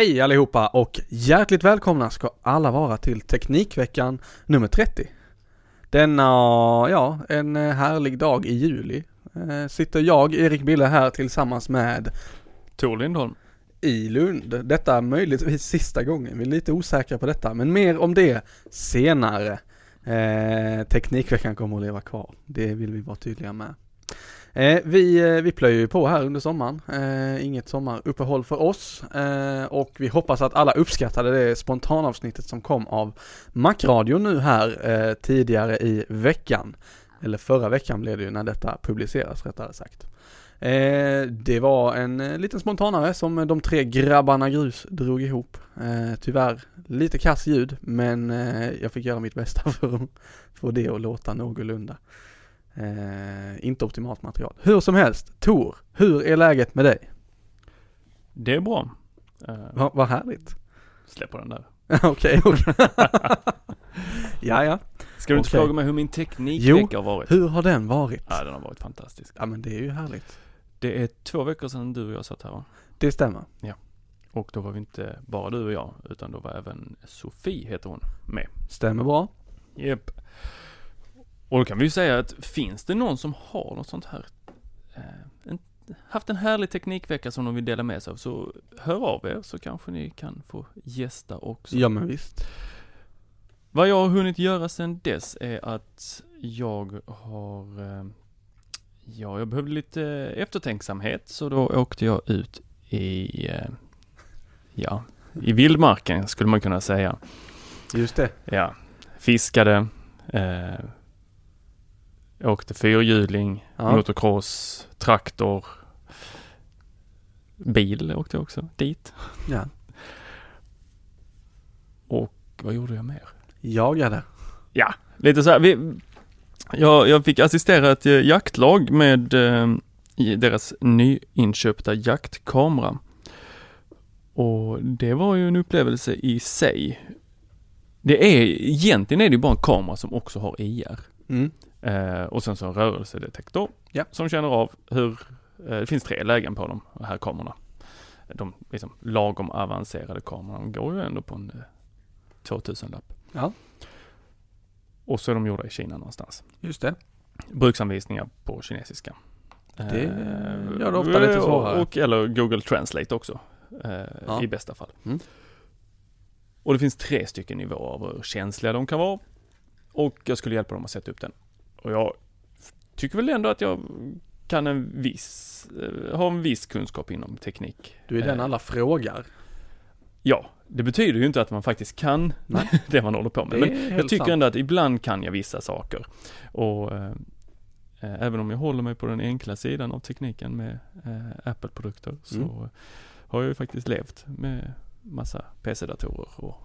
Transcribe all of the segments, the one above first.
Hej allihopa och hjärtligt välkomna ska alla vara till Teknikveckan nummer 30. Denna, ja, en härlig dag i juli eh, sitter jag, Erik Bille här tillsammans med Tor Lindholm. i Lund. Detta är möjligtvis sista gången, vi är lite osäkra på detta, men mer om det senare. Eh, Teknikveckan kommer att leva kvar, det vill vi vara tydliga med. Eh, vi, eh, vi plöjer ju på här under sommaren, eh, inget sommaruppehåll för oss eh, och vi hoppas att alla uppskattade det spontanavsnittet som kom av Macradio nu här eh, tidigare i veckan. Eller förra veckan blev det ju när detta publiceras rättare sagt. Eh, det var en eh, liten spontanare som de tre grabbarna grus drog ihop. Eh, tyvärr lite kass ljud men eh, jag fick göra mitt bästa för att få det att låta någorlunda. Eh, inte optimalt material. Hur som helst, Tor, hur är läget med dig? Det är bra. Uh, Va- Vad härligt. släpp på den där. Okej, okej. ja, ja. Ska du inte Okej. fråga mig hur min teknikvecka har varit? Hur har den varit? Ja, den har varit fantastisk. Ja, men det är ju härligt. Det är två veckor sedan du och jag satt här va? Det stämmer. Och då var vi inte bara du och jag, utan då var även Sofie, heter hon, med. Stämmer bra. Japp. Och då kan vi ju säga att finns det någon som har något sånt här, eh, en, haft en härlig teknikvecka som de vill dela med sig av, så hör av er så kanske ni kan få gästa också. Ja, men visst. Vad jag har hunnit göra sedan dess är att jag har, eh, ja, jag behövde lite eftertänksamhet, så då åkte jag ut i, eh, ja, i vildmarken skulle man kunna säga. Just det. Ja, fiskade, eh, åkte fyrhjuling, Ja. motocross, traktor, bil åkte jag också dit. Ja. Och vad gjorde jag mer? Jagade. Ja, lite så här. Vi, jag, jag fick assistera ett eh, jaktlag med eh, deras nyinköpta jaktkamera. Och det var ju en upplevelse i sig. Det är, egentligen är det ju bara en kamera som också har IR. Mm. Eh, och sen så en rörelsedetektor Ja. som känner av hur, eh, det finns tre lägen på de här kamerorna. De liksom lagom avancerade kamerorna, de går ju ändå på en eh, 2000-lapp. Ja. Och så är de gjorda i Kina någonstans. Just det. Bruksanvisningar på kinesiska. Det Eh, gör det ofta lite svårare. Och, eller Google Translate också. Eh, Ja. I bästa fall. Mm. Och det finns tre stycken nivåer av hur känsliga de kan vara. Och jag skulle hjälpa dem att sätta upp den. Och jag tycker väl ändå att jag kan en viss, eh, har en viss kunskap inom teknik. Du är den Eh, alla frågar. Ja, det betyder ju inte att man faktiskt kan Nej. det man håller på med. Men jag tycker sant. ändå att ibland kan jag vissa saker. Och eh, eh, även om jag håller mig på den enkla sidan av tekniken med eh, Apple-produkter så Mm. har jag ju faktiskt levt med massa PC-datorer och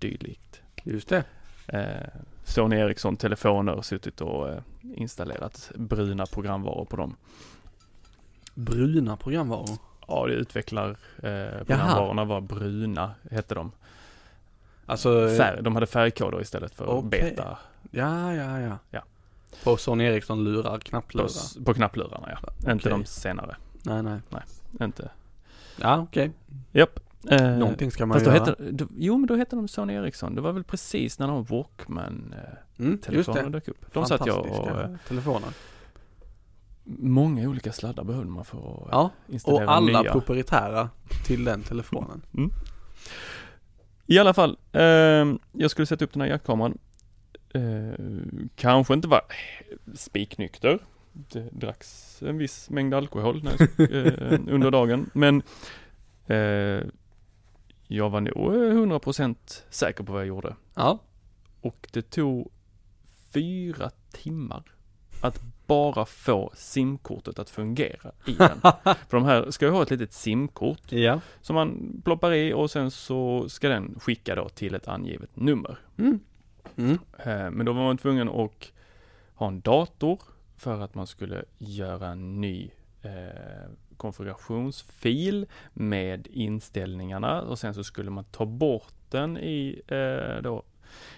dylikt. Just det. Eh, Sony Ericsson-telefoner suttit och eh, installerat bruna programvaror på dem. Bruna programvaror. Ja, det utvecklar eh, programvarorna var bruna, hette de. Alltså, Färg, de hade färgkoder istället för Okej. beta ja, ja, ja. Ja. På Sony Ericsson-lurar, på, knapplurar. s- på knapplurarna ja. Inte Okej. de senare. Nej, nej. Inte. Ja, okej. Japp. Eh, Någonting ska man Fast då göra. hette, då, jo men då hette de Sony Ericsson. Det var väl precis när de Walkman eh, mm, dök upp. De satt jag och, eh, telefoner. många olika sladdar behövde man för att eh, Ja, installera och alla nya. proprietära till den telefonen. I alla fall, eh, jag skulle sätta upp den här jaktkameran. Eh, kanske inte var spiknykter. Det dracks en viss mängd alkohol när jag, eh, under dagen. Men eh, jag var nog eh, 100% säker på vad jag gjorde. Ja, Och det tog fyra timmar att bara få simkortet att fungera i den. För de här ska ju ha ett litet simkort ja. som man ploppar i och sen så ska den skicka då till ett angivet nummer. Mm. Mm. Eh, Men då var man tvungen att ha en dator för att man skulle göra en ny eh, konfigurationsfil med inställningarna och sen så skulle man ta bort den i, eh, då,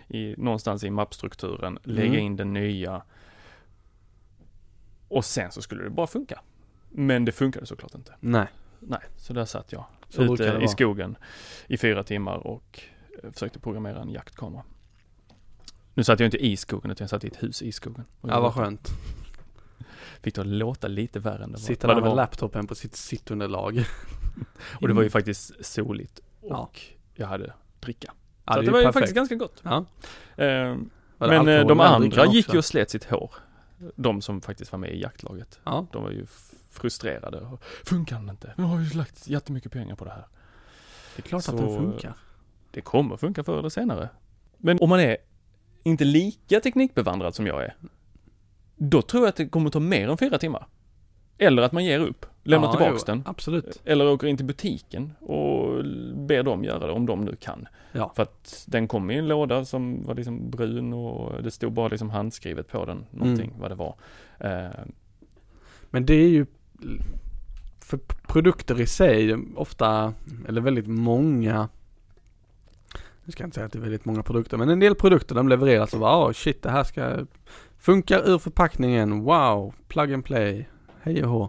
i någonstans i mappstrukturen, lägga Mm. in den nya och sen så skulle det bara funka. Men det funkade såklart inte. Nej. Nej, så där satt jag Så ute i vara. skogen i fyra timmar och eh, försökte programmera en jaktkamera. Nu satt jag inte i skogen utan jag satt i ett hus i skogen. Ja, vad skönt. Fick det att låta lite värre än det var. Där det med var. laptopen på sitt sittunderlag. Och det var ju faktiskt soligt och Ja. jag hade dricka. Ja, så det det var ju perfekt. faktiskt ganska gott. Ja. Eh, men eh, alkohol de andra gick ju och slet sitt hår. De som faktiskt var med i jaktlaget. Ja. De var ju frustrerade. Och, Funkar den inte? Vi har ju lagt jättemycket pengar på det här. Det är klart Så- att den funkar. Det kommer funka förr eller senare. Men om man är inte lika teknikbevandrad som jag är, då tror jag att det kommer ta mer än fyra timmar. Eller att man ger upp, lämnar Ja, tillbaks jo, den. Absolut. Eller åker in till butiken och ber dem göra det om de nu kan. Ja. För att den kom i en låda som var liksom brun och det stod bara liksom handskrivet på den, någonting Mm. vad det var. Eh, Men det är ju för produkter i sig, ofta, eller väldigt många nu ska jag inte säga att det är väldigt många produkter, men en del produkter de levereras och bara, oh shit det här ska Funkar ur förpackningen, wow, plug and play, hej och hå.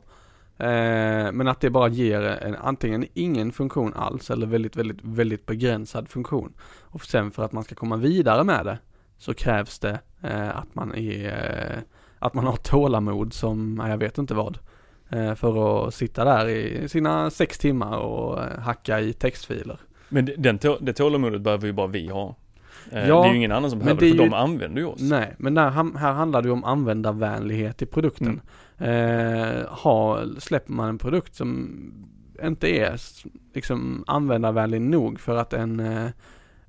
Eh, men att det bara ger en, antingen ingen funktion alls eller väldigt, väldigt, väldigt begränsad funktion. Och sen för att man ska komma vidare med det så krävs det eh, att man är, eh, att man har tålamod som, jag vet inte vad. Eh, för att sitta där i sina sex timmar och eh, hacka i textfiler. men den, det tålamodet behöver ju bara vi ha. Eh, Ja, det är ju ingen annan som behöver det för ju- de använder ju oss. Nej, men där, här handlar det ju om användarvänlighet i produkten. Eh, ha, släpper man en produkt som inte är liksom användarvänlig nog för att en, eh,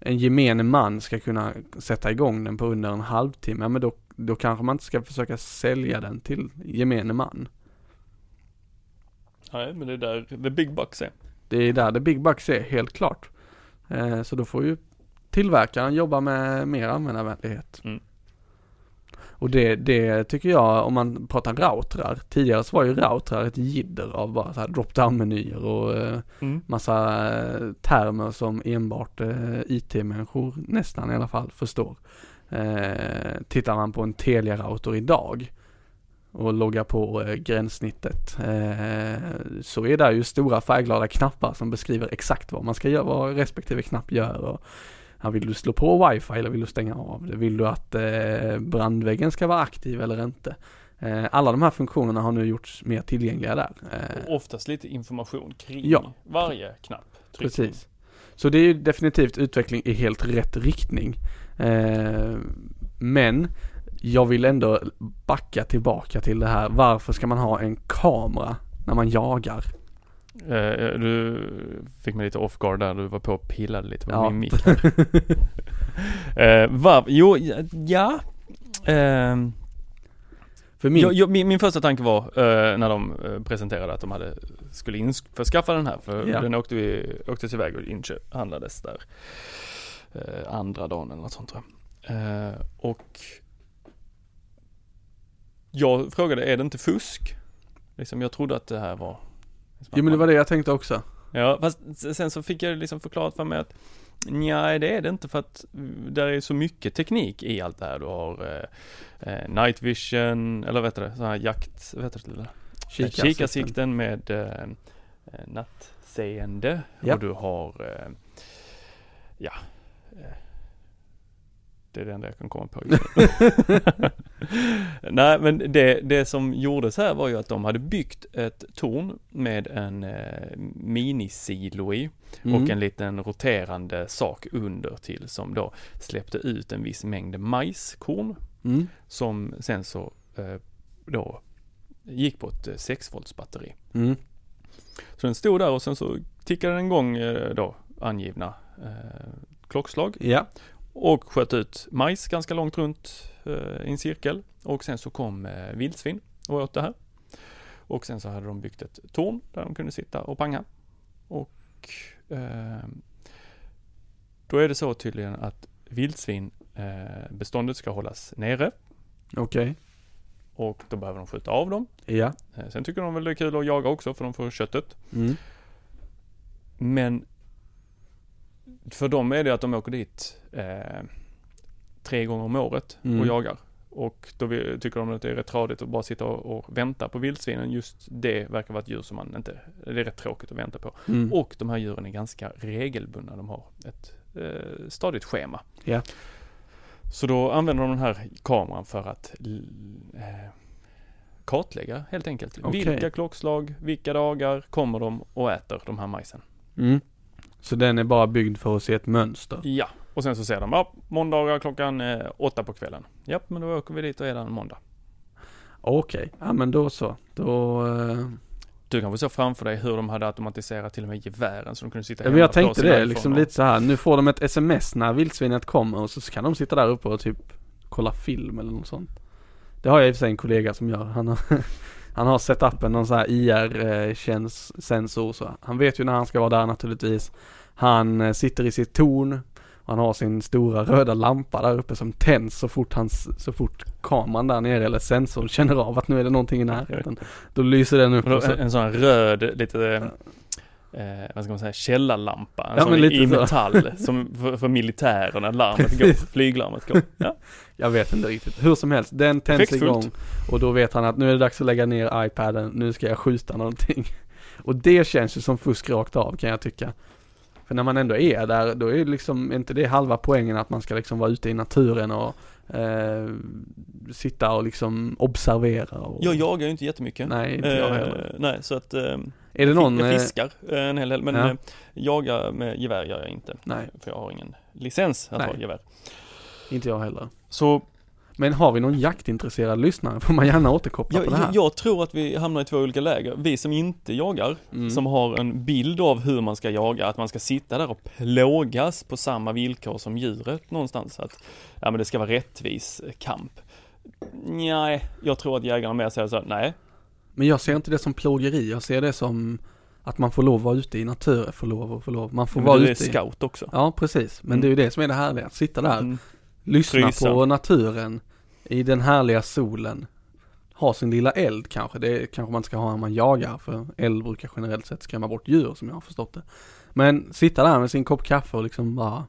en gemene man ska kunna sätta igång den på under en halvtimme, ja, men då, då kanske man inte ska försöka sälja den till gemene man. Nej, men det är där the big bucks är. Det är där det big bucks är, helt klart. Eh, så då får ju tillverkaren jobba med mer användarvänlighet. Mm. Och det, det tycker jag, om man pratar routrar, tidigare så var ju routrar ett jidder av bara så här drop-down-menyer och eh, Mm. massa eh, termer som enbart eh, IT-människor nästan i alla fall förstår. Eh, tittar man på en Telia-router idag och loggar på eh, gränssnittet eh, så är det ju stora färgglada knappar som beskriver exakt vad man ska göra, vad respektive knapp gör. Och, ja, vill du slå på wifi eller vill du stänga av det? Vill du att eh, brandväggen ska vara aktiv eller inte? Eh, alla de här funktionerna har nu gjorts mer tillgängliga där. Eh, Och oftast lite information kring Ja. varje knapp. tryckning. Precis. Så det är ju definitivt utveckling i helt rätt riktning. Eh, men jag vill ändå backa tillbaka till det här. Varför ska man ha en kamera när man jagar? Eh, du fick mig lite off guard där, du var på och pillade lite med Ja. min mick. här. eh, var, jo, ja, ehm, För min, Jag, jag, min, min första tanke var eh, när de eh, presenterade att de hade, skulle införskaffa den här, för Ja. den åkte vi, åktes iväg och inköp, handlades där eh, andra dagen eller något sånt tror jag. Eh, och jag frågade, är det inte fusk? Liksom, jag trodde att det här var jo men det var det jag tänkte också. Ja, fast sen så fick jag liksom förklarat för mig att Nej, det är det inte för att där är så mycket teknik i allt det här. Du har eh, eh, night vision, eller vet du det, sådana här jakt, vet du det? Kikarsikten. Kikarsikten med eh, eh, nattseende Ja. och du har, eh, ja, eh, det är det enda jag kan komma på. Nej, men det, det som gjordes här var ju att de hade byggt ett torn med en eh, minisilo i Mm. och en liten roterande sak under till som då släppte ut en viss mängd majskorn Mm. som sen så eh, då gick på ett 6 volts batteri. Mm. Så den stod där och sen så tickade den igång eh, då angivna eh, klockslag Ja. Och sköt ut majs ganska långt runt eh, i en cirkel och sen så kom eh, vildsvin och åt det här. Och sen så hade de byggt ett torn där de kunde sitta och panga. Och eh, då är det så tydligen att vildsvin eh, ska hållas nere Okej. och då behöver de skjuta av dem. Ja. Sen tycker de väl det är kul att jaga också för de får köttet. Mm. Men för dem är det att de åker dit eh, tre gånger om året Mm. och jagar. Och då tycker de att det är rätt tradigt att bara sitta och, och vänta på vildsvinen. Just det verkar vara ett djur som man inte, det är rätt tråkigt att vänta på. Mm. Och de här djuren är ganska regelbundna. De har ett eh, stadigt schema. Ja. Så då använder de den här kameran för att eh, kartlägga helt enkelt. Okej. Vilka klockslag, vilka dagar kommer de och äter de här majsen? Mm. Så den är bara byggd för att se ett mönster? Ja, och sen så ser de, ja, måndagar klockan eh, åtta på kvällen. Ja, men då åker vi dit och är där en måndag. Okej, ja men då så. Då... eh, Du kanske såg framför dig hur de hade automatiserat till och med gevären så de kunde sitta Ja, men jag tänkte det, liksom och- lite så här. nu får de ett sms när vildsvinet kommer och så kan de sitta där uppe och typ kolla film eller något sånt. Det har jag i och för sig en kollega som gör. Han har, han har setupen någon sån här IR-sensor så han vet ju när han ska vara där naturligtvis. Han eh, sitter i sitt torn han har sin stora röda lampa där uppe som tänds så fort hans, så fort kameran där nere eller sensorn känner av att nu är det någonting i närheten. Då lyser den upp så, en sån röd, lite, eh, vad ska man säga, källarlampa. Ja, i så. metall, som för, för militärerna, larmet går, flyglarmet går. Ja. Jag vet inte riktigt. Hur som helst, den tänds igång och då vet han att nu är det dags att lägga ner iPaden, nu ska jag skjuta någonting. Och det känns ju som fusk rakt av kan jag tycka. För när man ändå är där, då är liksom inte det halva poängen att man ska liksom vara ute i naturen och eh, sitta och liksom observera. Och, Jag jagar ju inte jättemycket. Nej, inte jag Eh, heller. nej, så att eh, Är det någon? jag eh, fiskar eh, en hel del, men Ja. eh, jaga med gevär gör jag inte. Nej, För jag har ingen licens att Nej. ha gevär. inte jag heller. Så Men har vi någon jaktintresserad lyssnare får man gärna återkoppla jag, på det här. jag, tror att vi hamnar i två olika läger. Vi som inte jagar, Mm. som har en bild av hur man ska jaga, att man ska sitta där och plågas på samma villkor som djuret någonstans. Att ja, men det ska vara rättvis kamp. Nej, jag tror att jägarna mer säger så här, nej, Men jag ser inte det som plågeri, jag ser det som att man får lov att vara ute i naturen, får lov och får lov. Man får men vara du är ute i... scout också. Ja, precis. Men Mm. det är ju det som är det härliga, att sitta där, Mm. lyssna Frysa. på naturen i den härliga solen. Ha sin lilla eld kanske, det kanske man ska ha när man jagar, för eld brukar generellt sett skrämma bort djur som jag har förstått det. Men sitta där med sin kopp kaffe och liksom bara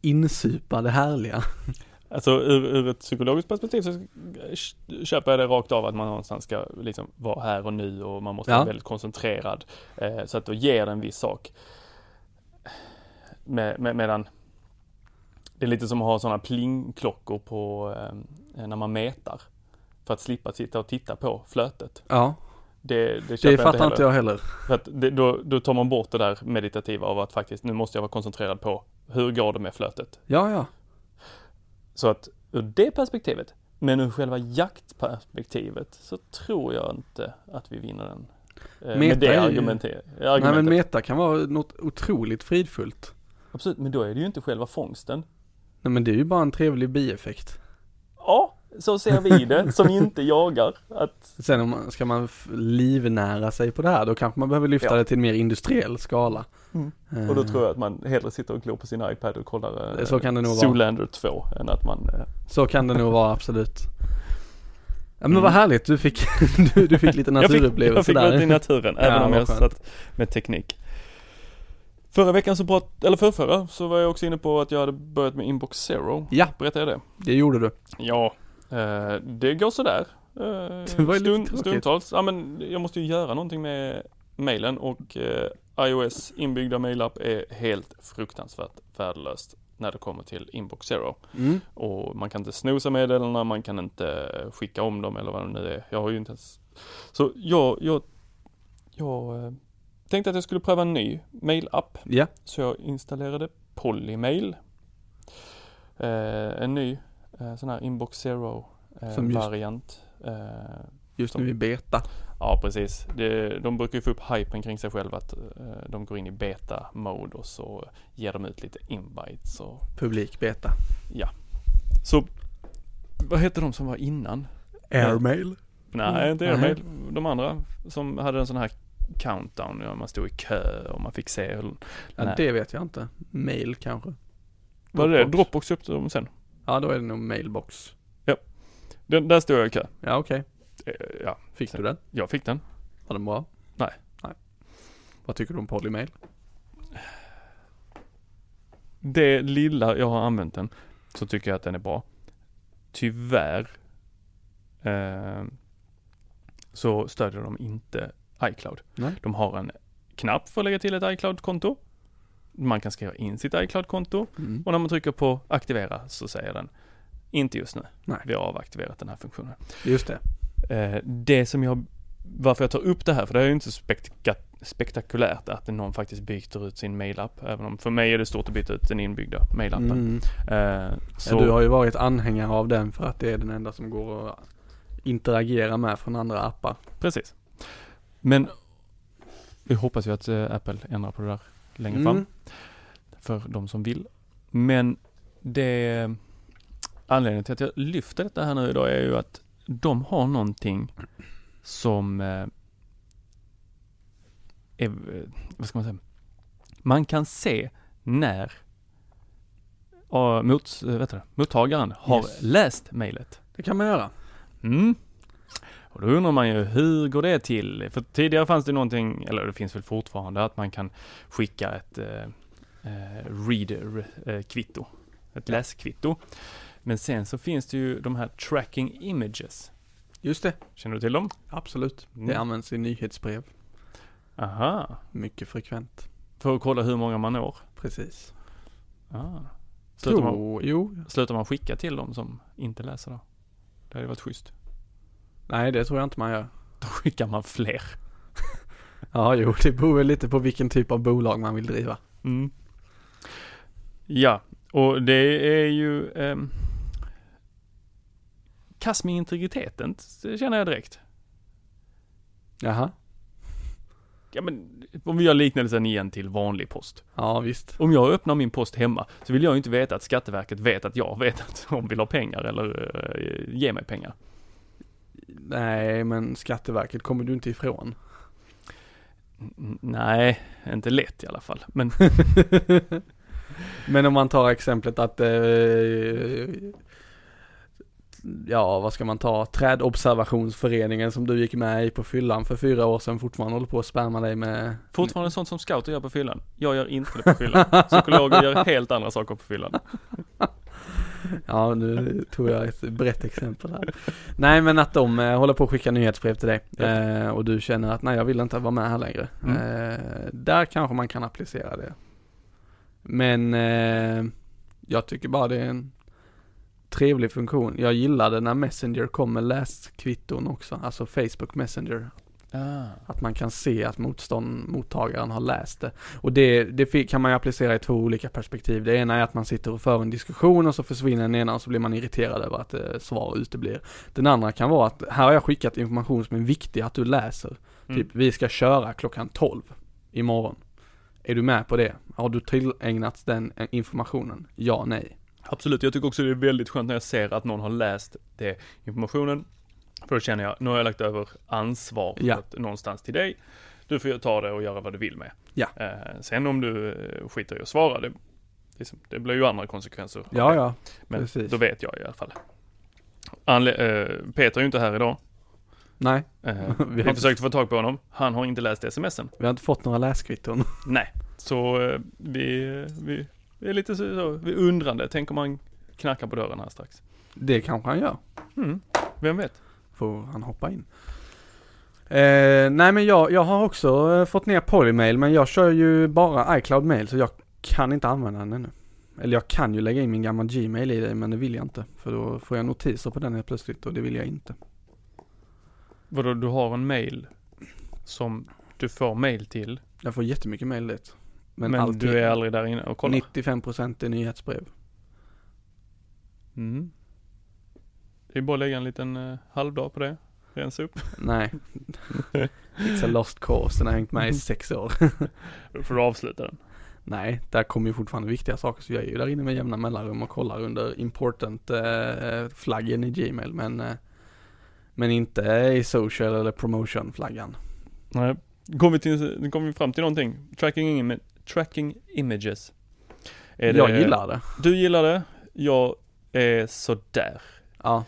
insupa det härliga. Alltså ur, ur ett psykologiskt perspektiv så köper jag det rakt av att man någonstans ska liksom vara här och nu och man måste Ja. vara väldigt koncentrerad. Eh, så att då ger det en viss sak. Med, med, medan det är lite som att ha sådana plingklockor på eh, när man metar. För att slippa sitta och titta på flötet. Ja, Det, det, det fattar heller. inte jag heller. För det, då, då tar man bort det där meditativa av att faktiskt nu måste jag vara koncentrerad på hur går det med flötet. Ja, ja. Så att ur det perspektivet, men ur själva jaktperspektivet så tror jag inte att vi vinner den. Eh, Meta med det argumenter- Nej argumentet. men meta kan vara något otroligt fridfullt. Absolut, men då är det ju inte själva fångsten. Nej men det är ju bara en trevlig bieffekt. Ja, så ser vi det, som inte jagar. Att, Sen om man, ska man livnära sig på det här, då kanske man behöver lyfta Ja. det till en mer industriell skala. Mm. Eh, och då tror jag att man hellre sitter och glor på sin iPad och kollar eh, Så kan det nog vara. Zoolander 2 än att man eh, Så kan det nog vara absolut. Ja men Mm. vad härligt, du fick, du, du fick lite Jag fick, naturupplevelse jag fick där. vara i naturen, även Ja, om jag skönt. satt med teknik. Förra veckan så prat, eller förrförra, så var jag också inne på att jag hade börjat med Inbox Zero. Ja. Berättade jag det? Det gjorde du. Ja, eh, det går sådär. Eh, stund, stundtals. Ja men jag måste ju göra någonting med mailen och eh, iOS inbyggda mailapp är helt fruktansvärt värdelöst när det kommer till Inbox Zero. Mm. Och man kan inte snosa meddelandena, man kan inte skicka om dem eller vad det nu är. Jag har ju inte ens... Så jag, jag, jag eh, tänkte att jag skulle pröva en ny mailapp. Ja, Så jag installerade Polymail. Eh, en ny eh, sån här Inbox Zero eh, Som just-. Eh, just nu i beta. ja precis. Det, de brukar ju få upp hypen kring sig själva att eh, de går in i beta mode och så ger de ut lite invites och Publik beta. så vad hette de som var innan? Airmail. Nej, inte Nej. Airmail. De andra som hade en sån här countdown, ja, man stod i kö och man fick se hur, Ja, det vet jag inte. Mail kanske. var det. Dropbox köpte de sen? Ja, då är det nog mailbox. Den, där stod jag i kö. Ja, okej. Eh, Ja, Fick du den? jag fick den. Var den bra? Nej. Nej. Vad tycker du om Polymail? Det lilla jag har använt den så tycker jag att den är bra. Tyvärr eh, så stödjer de inte iCloud. Nej. De har en knapp för att lägga till ett iCloud-konto. Man kan skriva in sitt iCloud-konto Mm. och när man trycker på aktivera så säger den inte just nu. Nej. Vi har avaktiverat den här funktionen. Just det. Eh, det som jag, varför jag tar upp det här, för det är ju inte så spektakulärt att någon faktiskt byter ut sin mailapp. Även om för mig är det stort att byta ut den inbyggda mailappen. Mm. Eh, så, du har ju varit anhängare av den för att det är den enda som går att interagera med från andra appar. Precis. Men vi hoppas ju att eh, Apple ändrar på det där längre fram. Mm. För de som vill. Men det anledningen till att jag lyfter detta här nu idag är ju att de har någonting som eh, är, eh, vad ska man säga, man kan se när mot, vet du, mottagaren har Yes. läst mejlet. Det kan man göra. Mm. Och då undrar man ju, hur går det till? För tidigare fanns det någonting, eller det finns väl fortfarande, att man kan skicka ett eh, eh, reader-kvitto. Ett läskvitto. Men sen så finns det ju de här tracking images. Just det. Känner du till dem? Absolut. Mm. Det används i nyhetsbrev. Aha. Mycket frekvent. För att kolla hur många man når. Precis. Ah. Slutar, man, Jo, jo. slutar man skicka till dem som inte läser då? Det hade varit schysst. Nej, det tror jag inte man gör. Då skickar man fler. Ja, jo, det beror väl lite på vilken typ av bolag man vill driva. Mm. Ja, och det är ju ehm, kast med integriteten, det känner jag direkt. Jaha. Ja men, om vi gör liknelsen igen till vanlig post. Ja, visst. Om jag öppnar min post hemma så vill jag ju inte veta att Skatteverket vet att jag vet att de vill ha pengar eller uh, ge mig pengar. Nej, men Skatteverket kommer du inte ifrån. Nej, inte lätt i alla fall. Men Men om man tar exemplet att eh, Ja, vad ska man ta? Trädobservationsföreningen som du gick med i på fyllan för fyra år sedan fortfarande håller på att spamma dig med fortfarande sånt som scouter gör på fyllan. Jag gör inte det på fyllan. Psykologer gör helt andra saker på fyllan. Ja, nu tog jag ett brett exempel här. Nej, men att de eh, håller på att skicka nyhetsbrev till dig eh, och du känner att nej, jag vill inte vara med här längre. Mm. Eh, där kanske man kan applicera det. Men jag tycker bara det är en trevlig funktion. Jag gillade när Messenger kom med läskvitton också, alltså Facebook Messenger. Ah. Att man kan se att motstånd, mottagaren har läst det. Och det, det kan man ju applicera i två olika perspektiv. Det ena är att man sitter och för en diskussion och så försvinner den ena och så blir man irriterad över att eh, svar uteblir. Den andra kan vara att här har jag skickat information som är viktig att du läser. Mm. Typ, vi ska köra klockan 12 imorgon. Är du med på det? Har du tillägnats den eh, informationen? Ja, nej. Absolut, jag tycker också det är väldigt skönt när jag ser att någon har läst det informationen. För då känner jag, nu har jag lagt över ansvar Ja. någonstans till dig. Du får ta det och göra vad du vill med. Ja. Eh, sen om du eh, skiter i att svara, det, det, det blir ju andra konsekvenser. Ja, ja. Men precis. då vet jag i alla fall. Anle eh, Peter är ju inte här idag. Nej, Eh, Vi har- försökte få tag på honom. Han har inte läst smsen. vi har inte fått några läskvitton. Nej, så eh, vi, vi, vi är lite så, vi undrande. Tänk om han knackar på dörren här strax. Det kanske han gör. Mm, vem vet? Får han hoppa in. Eh, nej men jag, jag har också eh, fått ner Polymail men jag kör ju bara iCloud mail så jag kan inte använda den ännu. Eller jag kan ju lägga in min gamla Gmail i det men det vill jag inte. För då får jag notiser på den helt plötsligt och det vill jag inte. Vadå, du har en mail som du får mail till, Jag får jättemycket mail dit. Men, men, alltid, du är aldrig där inne och kollar? 95% är nyhetsbrev. Mm. Det är bara lägga en liten eh, halvdag på det. Rensa upp. Nej. It's a lost cause, den har hängt med i sex år. Då får du avsluta den. Nej, där kommer ju fortfarande viktiga saker så jag är ju där inne med jämna mellanrum och kollar under important eh, flaggen i Gmail men eh, men inte i social eller promotion flaggan. Nej. Kom vi, till, nu kom vi fram till någonting. Tracking, im tracking images. Är jag det- gillar det. Du gillar det. Jag är sådär Ja.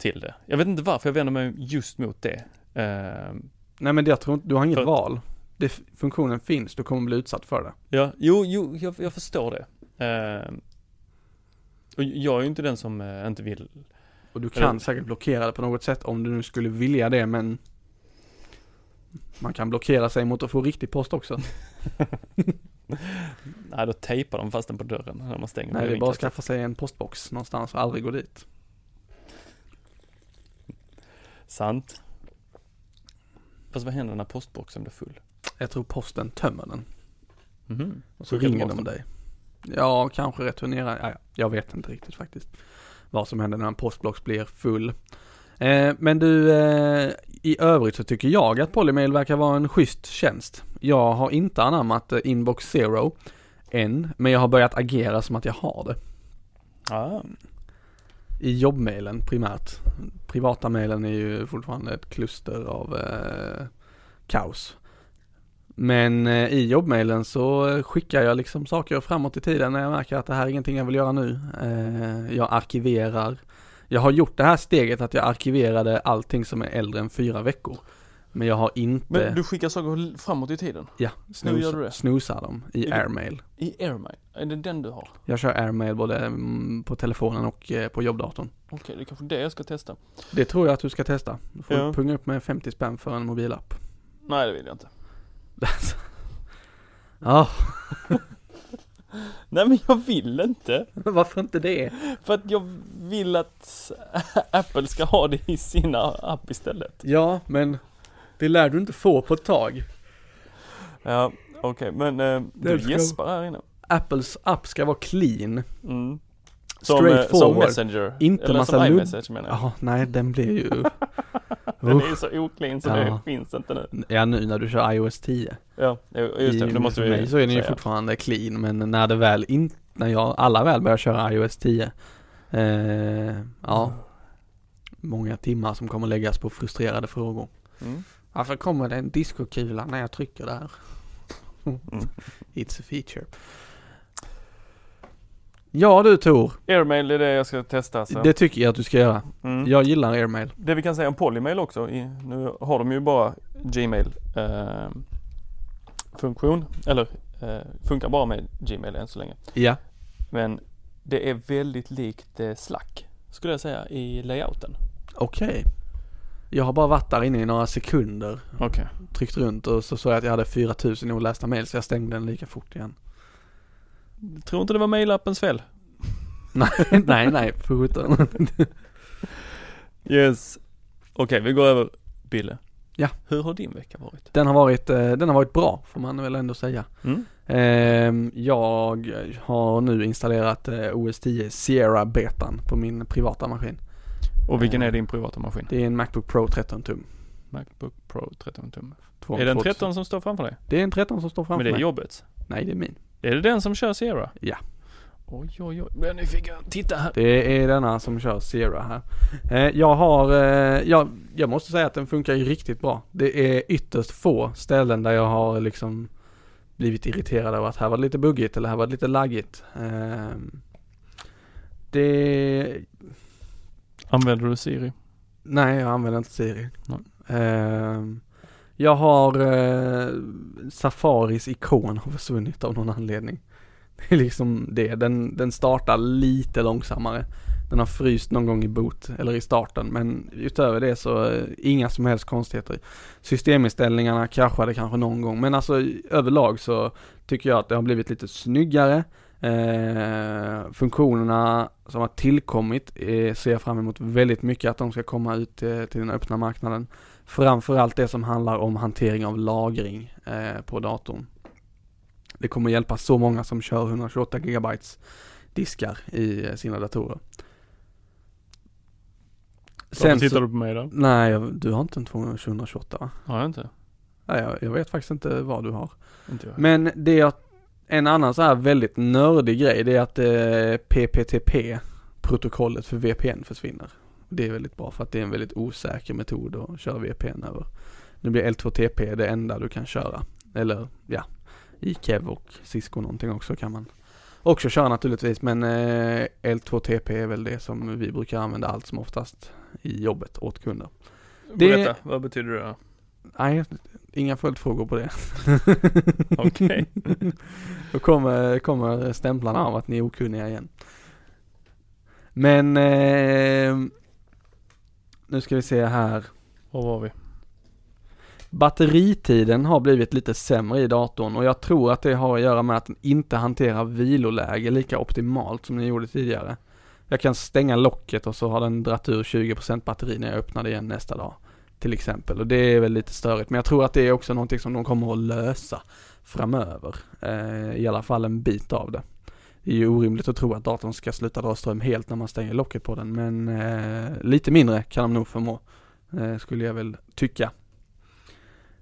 Till det. Jag vet inte varför jag vänder mig just mot det. Ehm, Nej men jag tror inte, du har inget För- val. Det, funktionen finns, du kommer bli utsatt för det. ja, jo, jo, jag, jag förstår det. Ehm, och jag är ju inte den som eh, inte vill. Och du kan Eh. säkert blockera det på något sätt om du nu skulle vilja det men man kan blockera sig mot att få riktig post också. Nej, då tejpar de fast den på dörren när man stänger. Nej det är bara att skaffa sig en postbox någonstans och aldrig gå dit. Sant. Fast vad händer när postboxen blir full? Jag tror posten tömmer den. Mhm. Och så Skickar ringer de dig. Ja, kanske returnera. Ja, ja, jag vet inte riktigt faktiskt. Vad som händer när en postbox blir full. Eh, men du, eh, i övrigt så tycker jag att Polymail verkar vara en schysst tjänst. Jag har inte anammat eh, Inbox Zero än, men jag har börjat agera som att jag har det. Ah, i jobbmailen primärt. Privata mailen är ju fortfarande ett kluster av eh, kaos. Men eh, i jobbmailen så skickar jag liksom saker framåt i tiden när jag märker att det här är ingenting jag vill göra nu. Eh, jag arkiverar. Jag har gjort det här steget att jag arkiverade allting som är äldre än fyra veckor. Men jag har inte, men du skickar saker framåt i tiden? ja, hur gör du det? snosar dem i det- airmail. I AirMail? Är det den du har? Jag kör airmail både mm, på telefonen och eh, på jobbdatorn. Okej, det är kanske det jag ska testa. Det tror jag att du ska testa. Du får Ja. punga upp med 50 spänn för en mobilapp. Nej, det vill jag inte. Ja, Nej men jag vill inte. varför inte det? För att jag vill att Apple ska ha det i sina app istället. Ja, men det lär du inte få på ett tag. Ja, okej, men eh, du gäspar här inne. Apples app ska vara clean. Mm. Som, eh, som Straightforward. Messenger. Inte Eller massa som iMessage menar jag. Ja, nej den blir ju... Den är ju så oclean så Ja. det finns inte nu. Ja, nu när du kör iOS 10. Ja, just det, I- det måste vi mig så är den ju fortfarande clean, men när det väl in, när jag, alla väl börjar köra iOS 10. Eh, ja. Många timmar som kommer läggas på frustrerade frågor. Mm. Varför kommer det en diskokula när jag trycker där? Mm. It's a feature. Ja du Tor, Airmail är det jag ska testa så. det tycker jag att du ska göra. Mm. Jag gillar airmail. Det vi kan säga om Polymail också, nu har de ju bara Gmail eh, funktion, eller eh, funkar bara med Gmail än så länge. Ja. Men det är väldigt likt eh, Slack, skulle jag säga, i layouten. Okej. Jag har bara varit där inne i några sekunder, Okej. tryckt runt och så såg jag att jag hade 4000 olästa mail så jag stängde den lika fort igen. Tror inte det var mailappens fel. nej, nej, nej, för sjutton. Yes. Okej, vi går över Bille. Ja. Hur har din vecka varit? Den har varit, eh, den har varit bra får man väl ändå säga. Mm. Ehm, Jag har nu installerat eh, OS 10 Sierra betan på min privata maskin. Och vilken Eh, är din privata maskin? Det är en Macbook Pro 13 tum. Macbook Pro 13 tum. Två- är det en 2000. 13 som står framför dig? Det är en 13 som står framför Men det är mig. jobbet. Nej, det är min. Är det den som kör Sierra? Ja. Oj, oj, oj. Men nu fick jag titta här. Det är denna som kör Sierra här. Eh, jag har, eh, jag, jag måste säga att den funkar ju riktigt bra. Det är ytterst få ställen där jag har liksom blivit irriterad över att här var det lite buggigt eller här var det lite laggigt. Eh, det, Använder du Siri? nej jag använder inte Siri. Eh, jag har eh, Safaris ikon har försvunnit av någon anledning. Det är liksom det, den, den startar lite långsammare. Den har fryst någon gång i boot eller i starten men utöver det så eh, inga som helst konstigheter. Systeminställningarna kraschade kanske någon gång men alltså överlag så tycker jag att det har blivit lite snyggare. Eh, funktionerna som har tillkommit eh, ser jag fram emot väldigt mycket att de ska komma ut eh, till den öppna marknaden. Framförallt det som handlar om hantering av lagring eh, på datorn. Det kommer hjälpa så många som kör 128 GB diskar i eh, sina datorer. Varför tittar du på mig då? nej, jag- du har inte en 228 va? Har jag inte? Nej, jag, jag vet faktiskt inte vad du har. Inte jag. Men det är att en annan så här väldigt nördig grej det är att eh, PPTP protokollet för VPN försvinner. Det är väldigt bra för att det är en väldigt osäker metod att köra VPN över. Nu blir L2TP det enda du kan köra. Eller ja, i Kev och Cisco någonting också kan man också köra naturligtvis men eh, L2TP är väl det som vi brukar använda allt som oftast i jobbet åt kunder. det- Berätta, vad betyder det? Nej, inga följdfrågor på det. Okej. Då kommer, kommer stämplarna av att ni är okunniga igen. Men eh, nu ska vi se här. Var var vi? Batteritiden har blivit lite sämre i datorn och jag tror att det har att göra med att den inte hanterar viloläge lika optimalt som den gjorde tidigare. Jag kan stänga locket och så har den dratt ur 20% batteri när jag öppnar det igen nästa dag. Till exempel och det är väl lite störigt men jag tror att det är också någonting som de kommer att lösa framöver. Eh, I alla fall en bit av det. Det är ju orimligt att tro att datorn ska sluta dra ström helt när man stänger locket på den men eh, lite mindre kan de nog förmå. Eh, skulle jag väl tycka.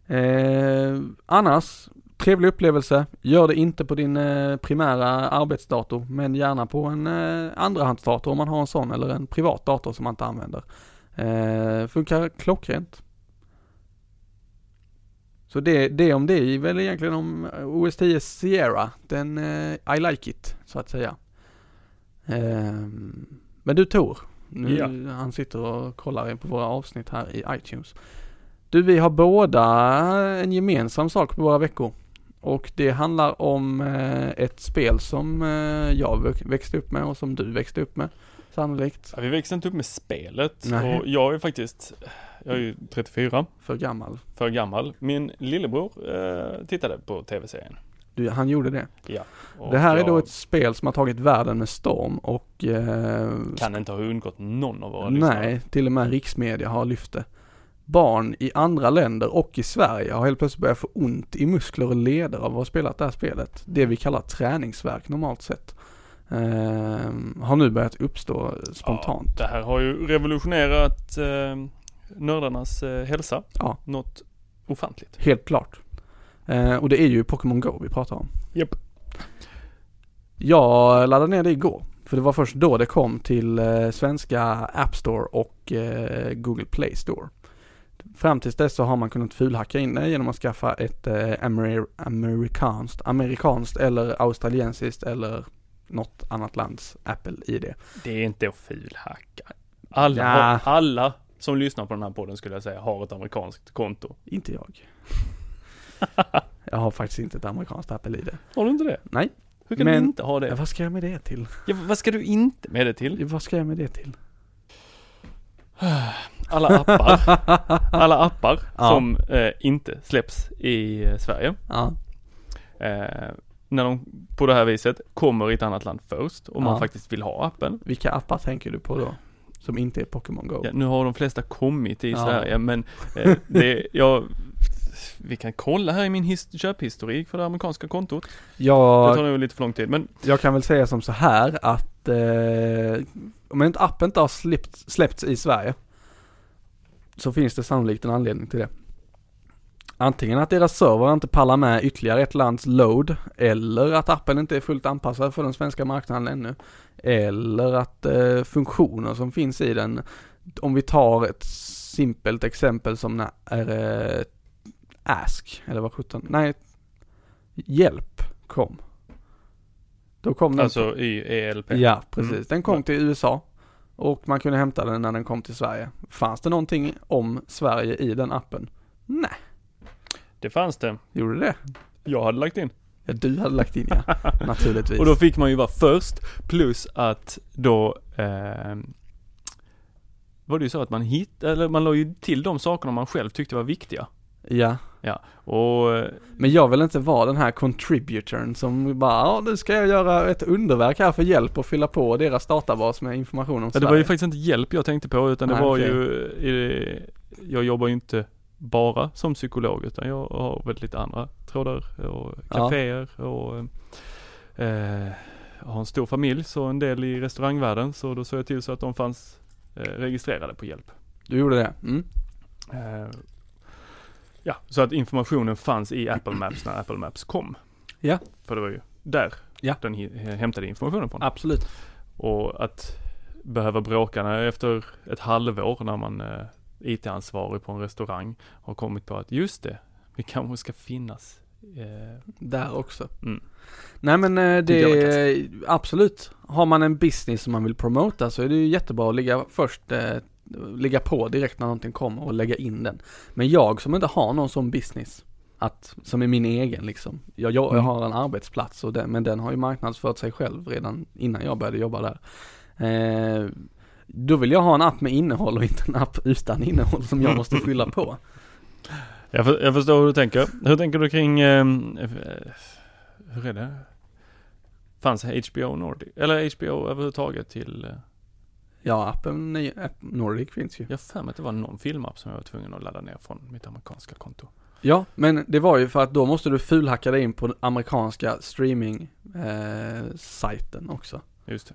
Eh, annars, trevlig upplevelse. Gör det inte på din eh, primära arbetsdator, men gärna på en eh, andrahandsdator om man har en sån, eller en privat dator som man inte använder. Eh, funkar klockrent. Så det, det om det är väl egentligen om OS 10 Sierra. Den, eh, I like it, så att säga. Eh, men du Tor, nu, Ja. han sitter och kollar på våra avsnitt här i iTunes. Du, vi har båda en gemensam sak på våra veckor. Och det handlar om eh, ett spel som eh, jag vä- växte upp med och som du växte upp med. Sannolikt. Ja, vi växte inte upp med spelet Nej. och jag är faktiskt, jag är ju 34, För gammal. för gammal. Min lillebror eh, tittade på tv-serien. Du, han gjorde det. Ja. Det här är jag då ett spel som har tagit världen med storm och eh, kan inte ha undgått någon av våra lyssnare. Nej, till och med riksmedia har lyft det. Barn i andra länder och i Sverige har helt plötsligt börjat få ont i muskler och leder av att ha spelat det här spelet. Det vi kallar träningsverk normalt sett. Ehm, har nu börjat uppstå spontant. Ja, det här har ju revolutionerat eh, nördarnas eh, hälsa. Ja. Något ofantligt. Helt klart. Eh, och det är ju Pokémon Go vi pratar om. Japp. Jag laddade ner det igår. För det var först då det kom till eh, svenska App Store och eh, Google Play Store. Fram tills dess så har man kunnat fulhacka in det genom att skaffa ett eh, amer amerikanskt, amerikanskt eller australiensiskt eller något annat lands Apple-ID. Det är inte att fulhacka. Alla, Ja. har, alla som lyssnar på den här podden skulle jag säga har ett amerikanskt konto. Inte jag. jag har faktiskt inte ett amerikanskt Apple-ID. Har du inte det? Nej. Hur kan Men- du inte ha det? Ja, vad ska jag med det till? Ja, vad ska du inte med det till? Vad ska jag med det till? Alla appar, alla appar Ja. som eh, inte släpps i eh, Sverige. Ja. Eh, när de på det här viset kommer i ett annat land först och man Ja. faktiskt vill ha appen. Vilka appar tänker du på då? Som inte är Pokémon Go? Ja, nu har de flesta kommit i Ja. Sverige men eh, det, jag, vi kan kolla här i min his- köphistorik för det amerikanska kontot. Det tar nog lite för lång tid men jag kan väl säga som så här att eh, om inte appen inte har släppts, släppts i Sverige så finns det sannolikt en anledning till det. Antingen att deras server inte pallar med ytterligare ett lands load eller att appen inte är fullt anpassad för den svenska marknaden ännu. Eller att eh, funktioner som finns i den, om vi tar ett simpelt exempel som är eh, Ask, eller vad sjutton, nej, Hjälp kom. Då kom den Alltså i ELP. Ja, precis. Mm. Den kom till USA och man kunde hämta den när den kom till Sverige. Fanns det någonting om Sverige i den appen? Nej, Det fanns det. gjorde det? Jag hade lagt in. Ja, du hade lagt in ja, naturligtvis. Och då fick man ju vara först, plus att då eh, var det ju så att man hitt, eller man la ju till de sakerna man själv tyckte var viktiga. Ja, Och eh, men jag vill inte vara den här contributorn som bara, ja nu ska jag göra ett underverk här för hjälp och fylla på deras databas med information om ja, Sverige. det var ju faktiskt inte hjälp jag tänkte på utan det Nej, var okej. ju, jag jobbar ju inte bara som psykolog utan jag har väl lite andra trådar och kaféer och eh, har en stor familj så en del i restaurangvärlden så då såg jag till så att de fanns eh, registrerade på hjälp. Du gjorde det? Mm. Eh, ja, så att informationen fanns i Apple Maps när Apple Maps kom. Ja. För det var ju där Ja. den hi- hämtade informationen från. Absolut. Och att behöva bråka när efter ett halvår när man eh, IT-ansvarig på en restaurang har kommit på att just det, vi kanske ska finnas. Eh, Där också. Mm. Nej men eh, det, absolut. Har man en business som man vill promota så är det ju jättebra att ligga först, eh, ligga på direkt när någonting kommer och lägga in den. Men jag som inte har någon sån business, att, som är min egen liksom. Jag, jag, jag Mm. har en arbetsplats och den, men den har ju marknadsfört sig själv redan innan jag började jobba där. Eh, då vill jag ha en app med innehåll och inte en app utan innehåll som jag måste fylla på. jag, för, jag förstår hur du tänker. Hur tänker du kring, eh, eh, hur är det? Fanns HBO Nordic, eller HBO överhuvudtaget till, eh, Ja, appen, app Nordic finns ju. jag för mig att det var någon filmapp som jag var tvungen att ladda ner från mitt amerikanska konto. Ja, men det var ju för att då måste du fulhacka dig in på den amerikanska streaming eh, också. Just det.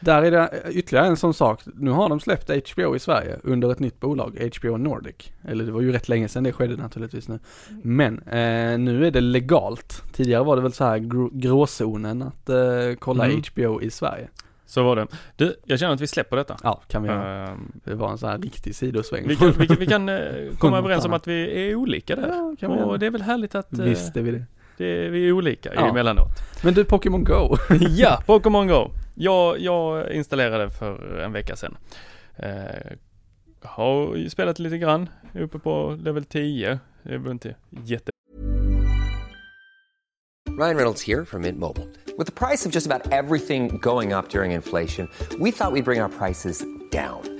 Där är det ytterligare en sån sak. Nu har de släppt HBO i Sverige under ett nytt bolag, HBO Nordic. Eller det var ju rätt länge sedan det skedde naturligtvis nu. Men eh, nu är det legalt. Tidigare var det väl så här grå, gråzonen att eh, kolla Mm. HBO i Sverige. Så var det. Du, jag känner att vi släpper detta. Ja, kan vi göra. Ehm, Det var en sån här riktig sidosväng. vi kan, vi kan, vi kan eh, komma överens om att vi är olika där. Ja, kan vi göra. Och det är väl härligt att eh, Visst är vi det. det, vi är olika Ja. emellanåt. Men du, Pokémon Go. ja, Pokémon Go. Jag, jag installerade för en vecka sedan. Eh, har ju spelat lite grann, uppe på level 10. Det är väl inte jätte Ryan Reynolds här från Mint Mobile. With the price of just about everything going up during inflation, we thought we'd bring our prices down.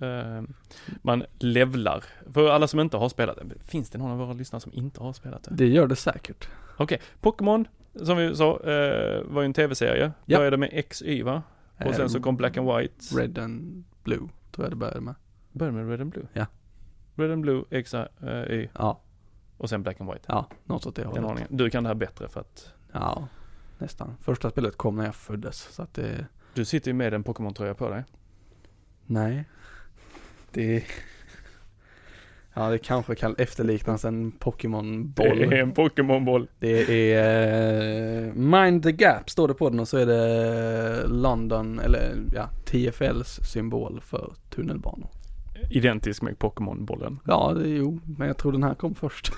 Eh, man levlar. För alla som inte har spelat det, finns det någon av våra lyssnare som inte har spelat det? Det gör det säkert. Okej, Pokémon, som vi sa, eh, var ju en tv-serie. Ja. Började med XY va? Och sen så kom Black and White. Red and Blue, tror jag det började med. Började med Red and Blue? Ja. Red and Blue, X, eh, Y Ja, och sen Black and White. ja, något åt det hållet. Du kan det här bättre för att Ja, nästan. Första spelet kom när jag föddes, så att det, du sitter ju med en Pokémon-tröja på dig. nej. Det, ja det kanske kan efterliknas en Pokémon-boll. Det är en Pokémon-boll. Det är eh, Mind the Gap står det på den och så är det London, eller ja, TFLs symbol för tunnelbanor. identisk med Pokémon-bollen. Ja, det, jo, men jag tror den här kom först.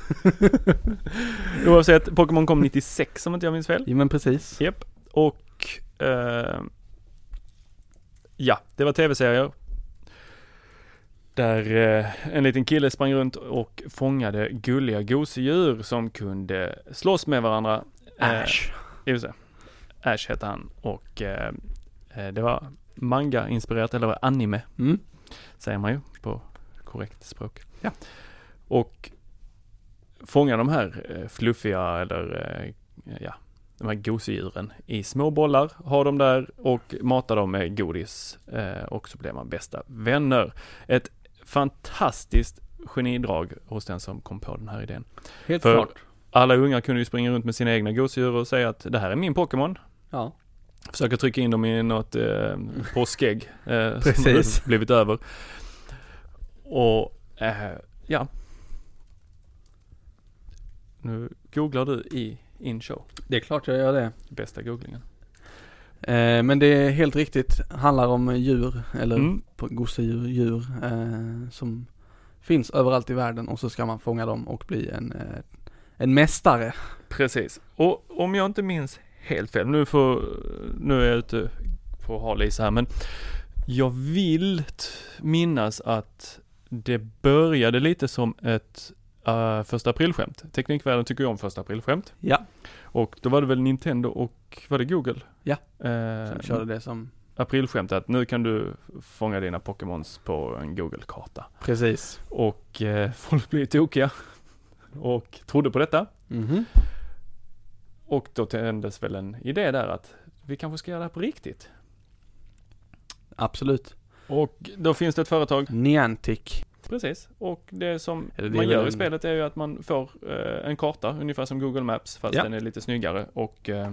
Oavsett, Pokémon kom 96 om inte jag minns fel. Ja, men precis. Japp. Och eh, ja, det var tv-serier. Där eh, en liten kille sprang runt och fångade gulliga gosedjur som kunde slåss med varandra. Eh, Ash. Just det. Ash hette han och eh, eh, det var manga-inspirerat, eller anime Mm. säger man ju på korrekt språk. Ja. Och fånga de här eh, fluffiga eller eh, ja, de här gosedjuren i små bollar, ha dem där och mata dem med godis eh, och så blir man bästa vänner. Ett fantastiskt genidrag hos den som kom på den här idén. Helt För- klart. Alla ungar kunde ju springa runt med sina egna gosedjur och säga att det här är min Pokémon. Ja. Försöka trycka in dem i något eh, påskägg eh, som Precis. har blivit över. Och eh, ja. Nu googlar du i inshow. Det är klart jag gör det. Bästa googlingen. Eh, men det är helt riktigt, handlar om djur, eller Mm. gosedjur, djur eh, som finns överallt i världen och så ska man fånga dem och bli en, eh, en mästare. Precis. Och om jag inte minns helt fel, nu får, nu är jag ute på hal här men jag vill minnas att det började lite som ett uh, första aprilskämt. Teknikvärlden tycker ju om första aprilskämt. Ja. Och då var det väl Nintendo och var det Google? Ja. Eh, Som körde det som, aprilskämt att nu kan du fånga dina Pokémons på en Google-karta. precis. Och eh, folk blev tokiga och trodde på detta. Mhm. Och då tändes väl en idé där att vi kanske ska göra det här på riktigt. Absolut. Och då finns det ett företag, Niantic. Precis. Och det som det man gör i spelet är ju att man får eh, en karta, ungefär som Google Maps, fast Ja. den är lite snyggare. Och eh,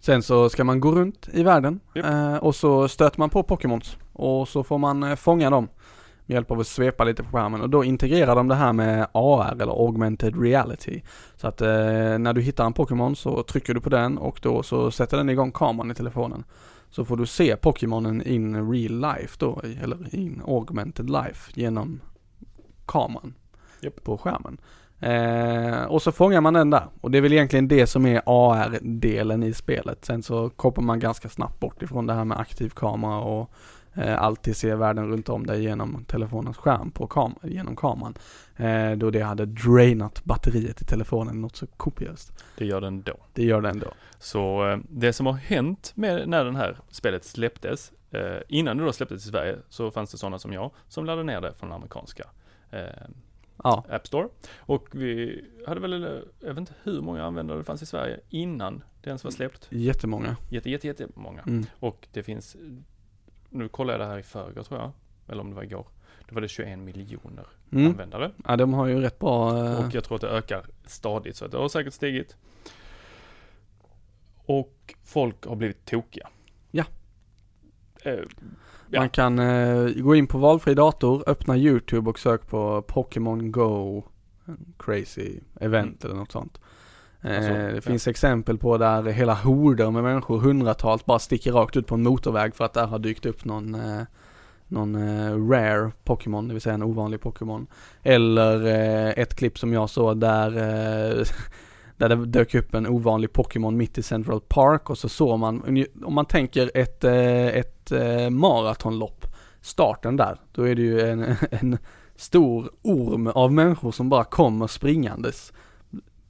Sen så ska man gå runt i världen Japp. eh, och så stöter man på Pokémons och så får man eh, fånga dem med hjälp av att svepa lite på skärmen och då integrerar de det här med AR eller augmented reality. Så att eh, när du hittar en Pokémon så trycker du på den och då så sätter den igång kameran i telefonen. Så får du se Pokémonen in real life då, eller in augmented life genom kameran Japp. på skärmen. Eh, och så fångar man den där. Och det är väl egentligen det som är AR-delen i spelet. Sen så kopplar man ganska snabbt bort ifrån det här med aktiv kamera och alltid se världen runt om dig genom telefonens skärm på kam genom kameran. Eh, då det hade drainat batteriet i telefonen något så kopiöst. det gör den då. Det gör det ändå. Så eh, det som har hänt med när den här spelet släpptes, eh, innan det då släpptes i Sverige, så fanns det sådana som jag som laddade ner det från den amerikanska eh, Ja, App Store. Och vi hade väl, eh, jag vet inte hur många användare det fanns i Sverige innan det ens var släppt. jättemånga. Jätte, jätte, jättemånga. Mm. Och det finns, nu kollade jag det här i förrgår tror jag, eller om det var igår. Då var det 21 miljoner Mm. användare. Ja, de har ju rätt bra... Eh, Och jag tror att det ökar stadigt, så det har säkert stigit. Och folk har blivit tokiga. Ja. Eh, ja. Man kan eh, gå in på valfri dator, öppna YouTube och sök på Pokémon Go Crazy Event eller något sånt. Eh, Alltså, det ja. finns exempel på där hela horder med människor, hundratals, bara sticker rakt ut på en motorväg för att där har dykt upp någon eh, någon eh, rare Pokémon, det vill säga en ovanlig Pokémon. Eller eh, ett klipp som jag såg där eh, där det dök upp en ovanlig Pokémon mitt i Central Park och så såg man, om man tänker ett, eh, ett eh, maratonlopp, starten där, då är det ju en, en stor orm av människor som bara kommer springandes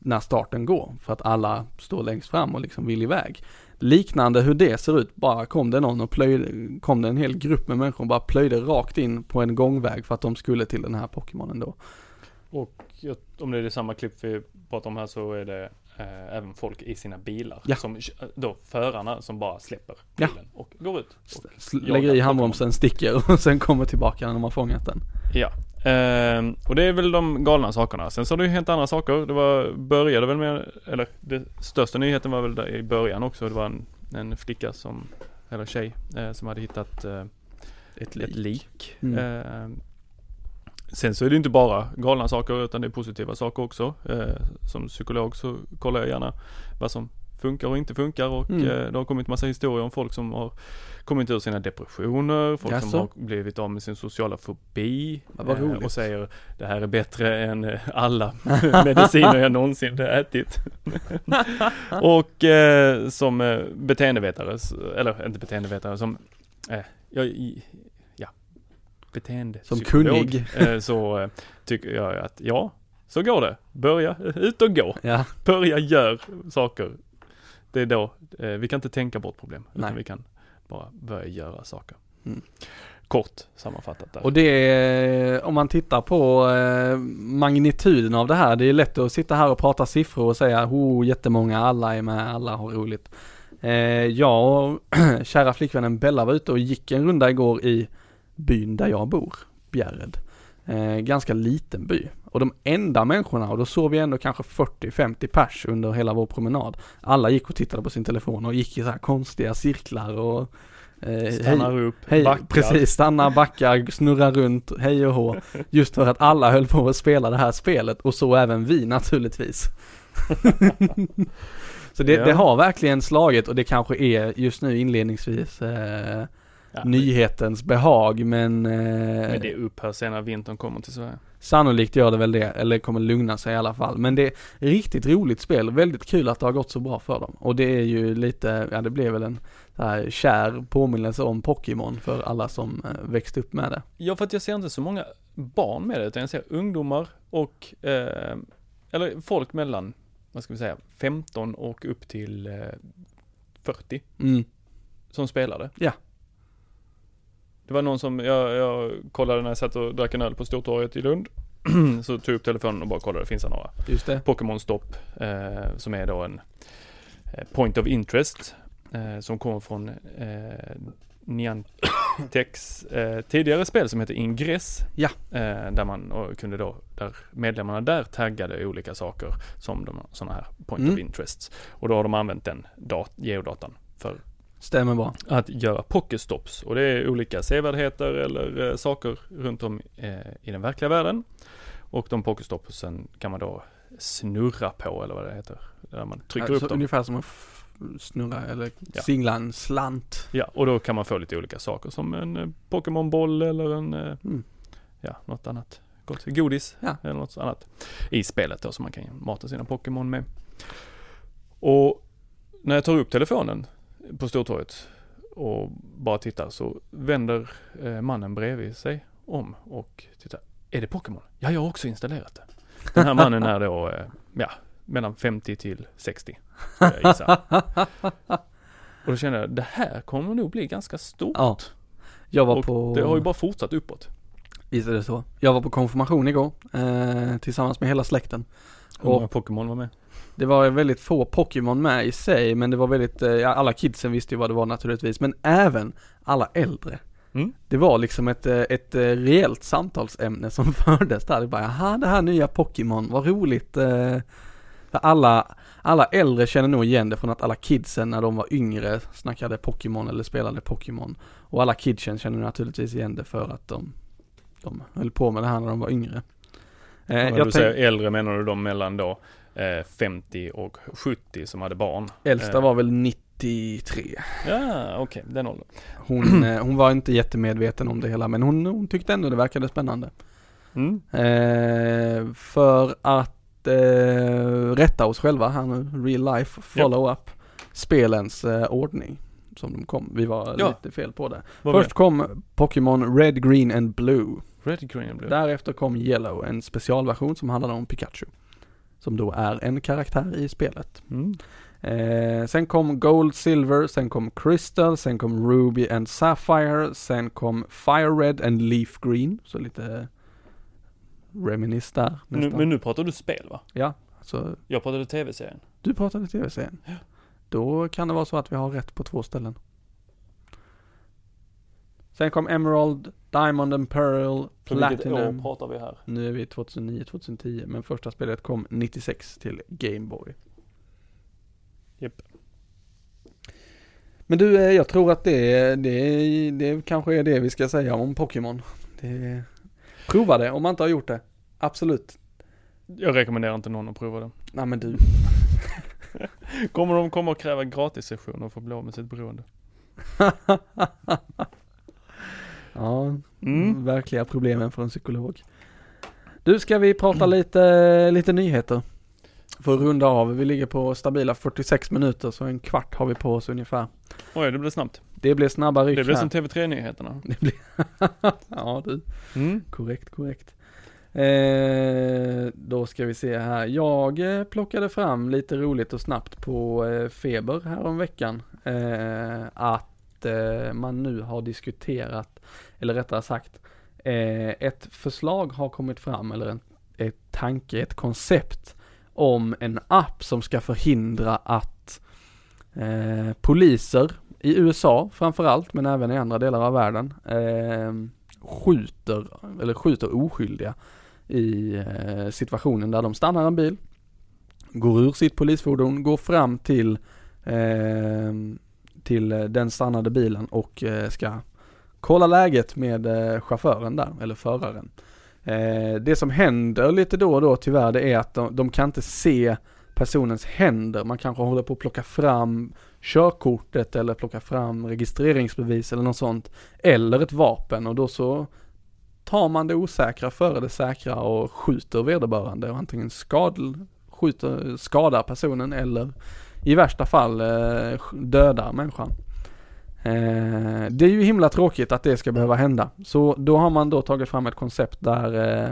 när starten går, för att alla står längst fram och liksom vill iväg. Liknande hur det ser ut, bara kom det någon och plöjde, kom det en hel grupp med människor och bara plöjde rakt in på en gångväg för att de skulle till den här Pokémonen då. Och om det är det samma klipp vi pratar om här så är det eh, även folk i sina bilar. Ja. Som, då förarna som bara släpper Ja. bilen och går ut. Och, S- Lägger i handbromsen, sticker och sen kommer tillbaka när de har fångat den. Ja, ehm, och det är väl de galna sakerna. Sen så har det ju helt andra saker. Det var, började väl med, eller det största nyheten var väl där i början också. Det var en, en flicka som, eller tjej, eh, som hade hittat eh, Ett ett lik. Mm. Ehm, sen så är det inte bara galna saker utan det är positiva saker också. Eh, som psykolog så kollar jag gärna vad som funkar och inte funkar och Mm. eh, det har kommit massa historier om folk som har kommit ur sina depressioner, folk Jaså? som har blivit av med sin sociala fobi eh, roligt. och säger det här är bättre än eh, alla mediciner jag någonsin ätit. och eh, som eh, beteendevetare, eller inte beteendevetare, som, jag, ja, beteende Som kunnig. så tycker jag att ja, så går det. Börja ut och gå. Ja, Börja gör saker. Det är då, eh, vi kan inte tänka bort problem, utan Nej. vi kan bara börja göra saker. Mm. Kort sammanfattat där. och det är, om man tittar på eh, magnituden av det här, det är lätt att sitta här och prata siffror och säga, oh, jättemånga, alla är med, alla har roligt. Eh, jag och kära flickvännen Bella var ute och gick en runda igår i byn där jag bor, Bjärred. Eh, ganska liten by. Och de enda människorna, och då såg vi ändå kanske 40-50 pers under hela vår promenad. Alla gick och tittade på sin telefon och gick i så här konstiga cirklar och eh, Stannar upp, Hej, backar. precis, stanna, backa, snurra runt, hej och hå. Just för att alla höll på att spela det här spelet och så även vi naturligtvis. så det, Ja. det har verkligen slagit och det kanske är just nu inledningsvis eh, Ja, nyhetens behag men, eh, Men det upphör sen när vintern kommer till Sverige. Sannolikt gör det väl det, eller kommer lugna sig i alla fall. Men det är riktigt roligt spel, väldigt kul att det har gått så bra för dem. Och det är ju lite, ja det blev väl en så här kär påminnelse om Pokémon för alla som eh, växte upp med det. Ja, för att jag ser inte så många barn med det, utan jag ser ungdomar och, eh, eller folk mellan, vad ska vi säga, 15 och upp till eh, 40 Mm. som spelade. Ja. Det var någon som, jag, jag kollade när jag satt och drack en öl på Stortorget i Lund. så tog jag upp telefonen och bara kollade, finns det några Just det. Pokémon Stop, eh, som är då en eh, point of interest, eh, som kommer från eh, Niantecs eh, tidigare spel som heter Ingress. Ja. Eh, där man och kunde då, där medlemmarna där taggade olika saker som de, sådana här point Mm. of interests. Och då har de använt den dat- geodatan för Stämmer bra. att göra pokestops. Och det är olika sevärdheter eller eh, saker runt om eh, i den verkliga världen. Och de pokestopsen kan man då snurra på eller vad det heter. Där man trycker Alltså, upp dem. Ungefär som att snurra eller Ja. singla en slant. Ja, och då kan man få lite olika saker som en eh, Pokémonboll eller en, eh, Mm. ja, något annat. Gott. Godis Ja. eller något annat. I spelet då som man kan mata sina Pokémon med. Och när jag tar upp telefonen på Stortorget och bara tittar så vänder eh, mannen bredvid sig om och tittar. Är det Pokémon? Ja, jag har också installerat det. Den här mannen är då, eh, ja, mellan 50 till 60. skulle Jag. Och då känner jag, det här kommer nog bli ganska stort. Ja. Jag var och på... det har ju bara fortsatt uppåt. Visst är det så. Jag var på konfirmation igår, eh, tillsammans med hela släkten. Hur många Och Pokémon var med? Det var väldigt få Pokémon med i sig, men det var väldigt, eh, ja, alla kidsen visste ju vad det var naturligtvis, men även alla äldre. Mm. Det var liksom ett, eh, ett eh, reellt samtalsämne som fördes där. Det bara, jaha det här nya Pokémon, vad roligt. eh." För Alla, alla äldre känner nog igen det från att alla kidsen när de var yngre snackade Pokémon eller spelade Pokémon. Och alla kidsen känner naturligtvis igen det för att de, de höll på med det här när de var yngre. Eh, du tänk, säger äldre menar du de mellan då 50 och 70 som hade barn? äldsta eh. var väl 93. Ja, okej, den åldern. Hon, eh, hon var inte jättemedveten om det hela men hon, hon tyckte ändå det verkade spännande. Mm. Eh, för att eh, rätta oss själva här nu, real life, follow up spelens eh, ordning som de kom. Vi var Ja. lite fel på det. Vad Först kom Pokémon Red, Green and Blue. Red, green and blue. Därefter kom Yellow, en specialversion som handlade om Pikachu. Som då är en karaktär i spelet. Mm. Eh, sen kom Gold, Silver, sen kom Crystal, sen kom Ruby and Sapphire, sen kom Fire Red and Leaf Green. Så lite reminisce där Nu, men nu pratar du spel va? Ja, så Jag pratade tv-serien. du pratade tv-serien. Då kan det vara så att vi har rätt på två ställen. Sen kom Emerald, Diamond and Pearl, Så vilket år Platinum. pratar vi här? Nu är vi 2009-2010, men första spelet kom 96 till Game Boy. Japp. Men du, eh, jag tror att det, det, det kanske är det vi ska säga om Pokémon. Det, prova det om man inte har gjort det. Absolut. Jag rekommenderar inte någon att prova det. Nej men du. Kommer de komma och kräva gratissessioner för att bli av med sitt beroende? ja, Mm. verkliga problemen för en psykolog. Du, ska vi prata lite, lite nyheter? För att runda av, vi ligger på stabila 46 minuter så en kvart har vi på oss ungefär. Oj, det blev snabbt. Det blir snabba ryck Det blev här. som TV3-nyheterna. Det blir ja du, Mm. korrekt, korrekt. Eh, då ska vi se här. Jag eh, plockade fram lite roligt och snabbt på eh, Feber häromveckan. Eh, att eh, man nu har diskuterat, eller rättare sagt, eh, ett förslag har kommit fram, eller en ett tanke, ett koncept om en app som ska förhindra att eh, poliser i USA framförallt, men även i andra delar av världen, eh, skjuter, eller skjuter oskyldiga i eh, situationen där de stannar en bil, går ur sitt polisfordon, går fram till, eh, till eh, den stannade bilen och eh, ska kolla läget med eh, chauffören där, eller föraren. Det som händer lite då och då tyvärr det är att de, de kan inte se personens händer. Man kanske håller på att plocka fram körkortet eller plocka fram registreringsbevis eller något sånt. Eller ett vapen och då så tar man det osäkra före det säkra och skjuter vederbörande och antingen skad, skjuter, skadar personen eller i värsta fall eh, dödar människan. Eh, det är ju himla tråkigt att det ska behöva hända. Så då har man då tagit fram ett koncept där, eh,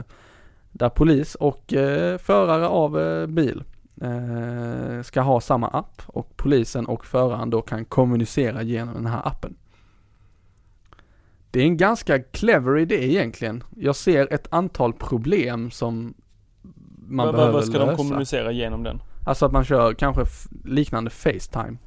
där polis och eh, förare av eh, bil eh, ska ha samma app och polisen och föraren då kan kommunicera genom den här appen. Det är en ganska clever idé egentligen. Jag ser ett antal problem som man Vad- behöver vad ska lösa. de kommunicera genom den? Alltså att man kör kanske liknande Facetime.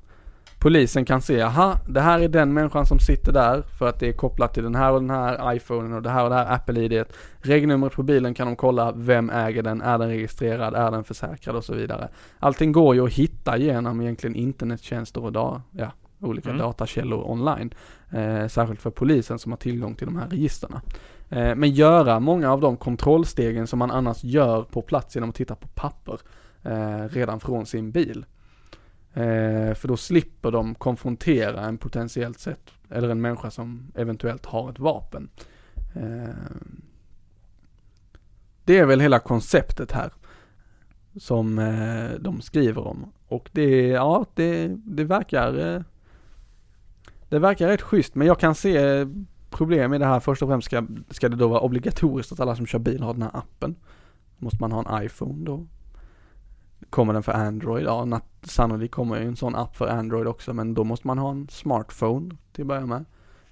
Polisen kan se, aha, det här är den människan som sitter där för att det är kopplat till den här och den här iPhonen och det här och det här Apple-ID. Regnumret på bilen kan de kolla, vem äger den, är den registrerad, är den försäkrad och så vidare. Allting går ju att hitta genom egentligen internettjänster och da, ja, olika Mm. datakällor online. Eh, särskilt för polisen som har tillgång till de här registerna. Eh, men göra många av de kontrollstegen som man annars gör på plats genom att titta på papper eh, redan från sin bil. Eh, för då slipper de konfrontera en potentiellt sett, eller en människa som eventuellt har ett vapen. Eh, det är väl hela konceptet här. Som eh, de skriver om. Och det, ja, det, det verkar eh, Det verkar rätt schysst men jag kan se problem i det här. Först och främst ska, ska det då vara obligatoriskt att alla som kör bil har den här appen. Måste man ha en iPhone då? Kommer den för Android? Ja, sannolikt kommer ju en sån app för Android också men då måste man ha en smartphone till att börja med.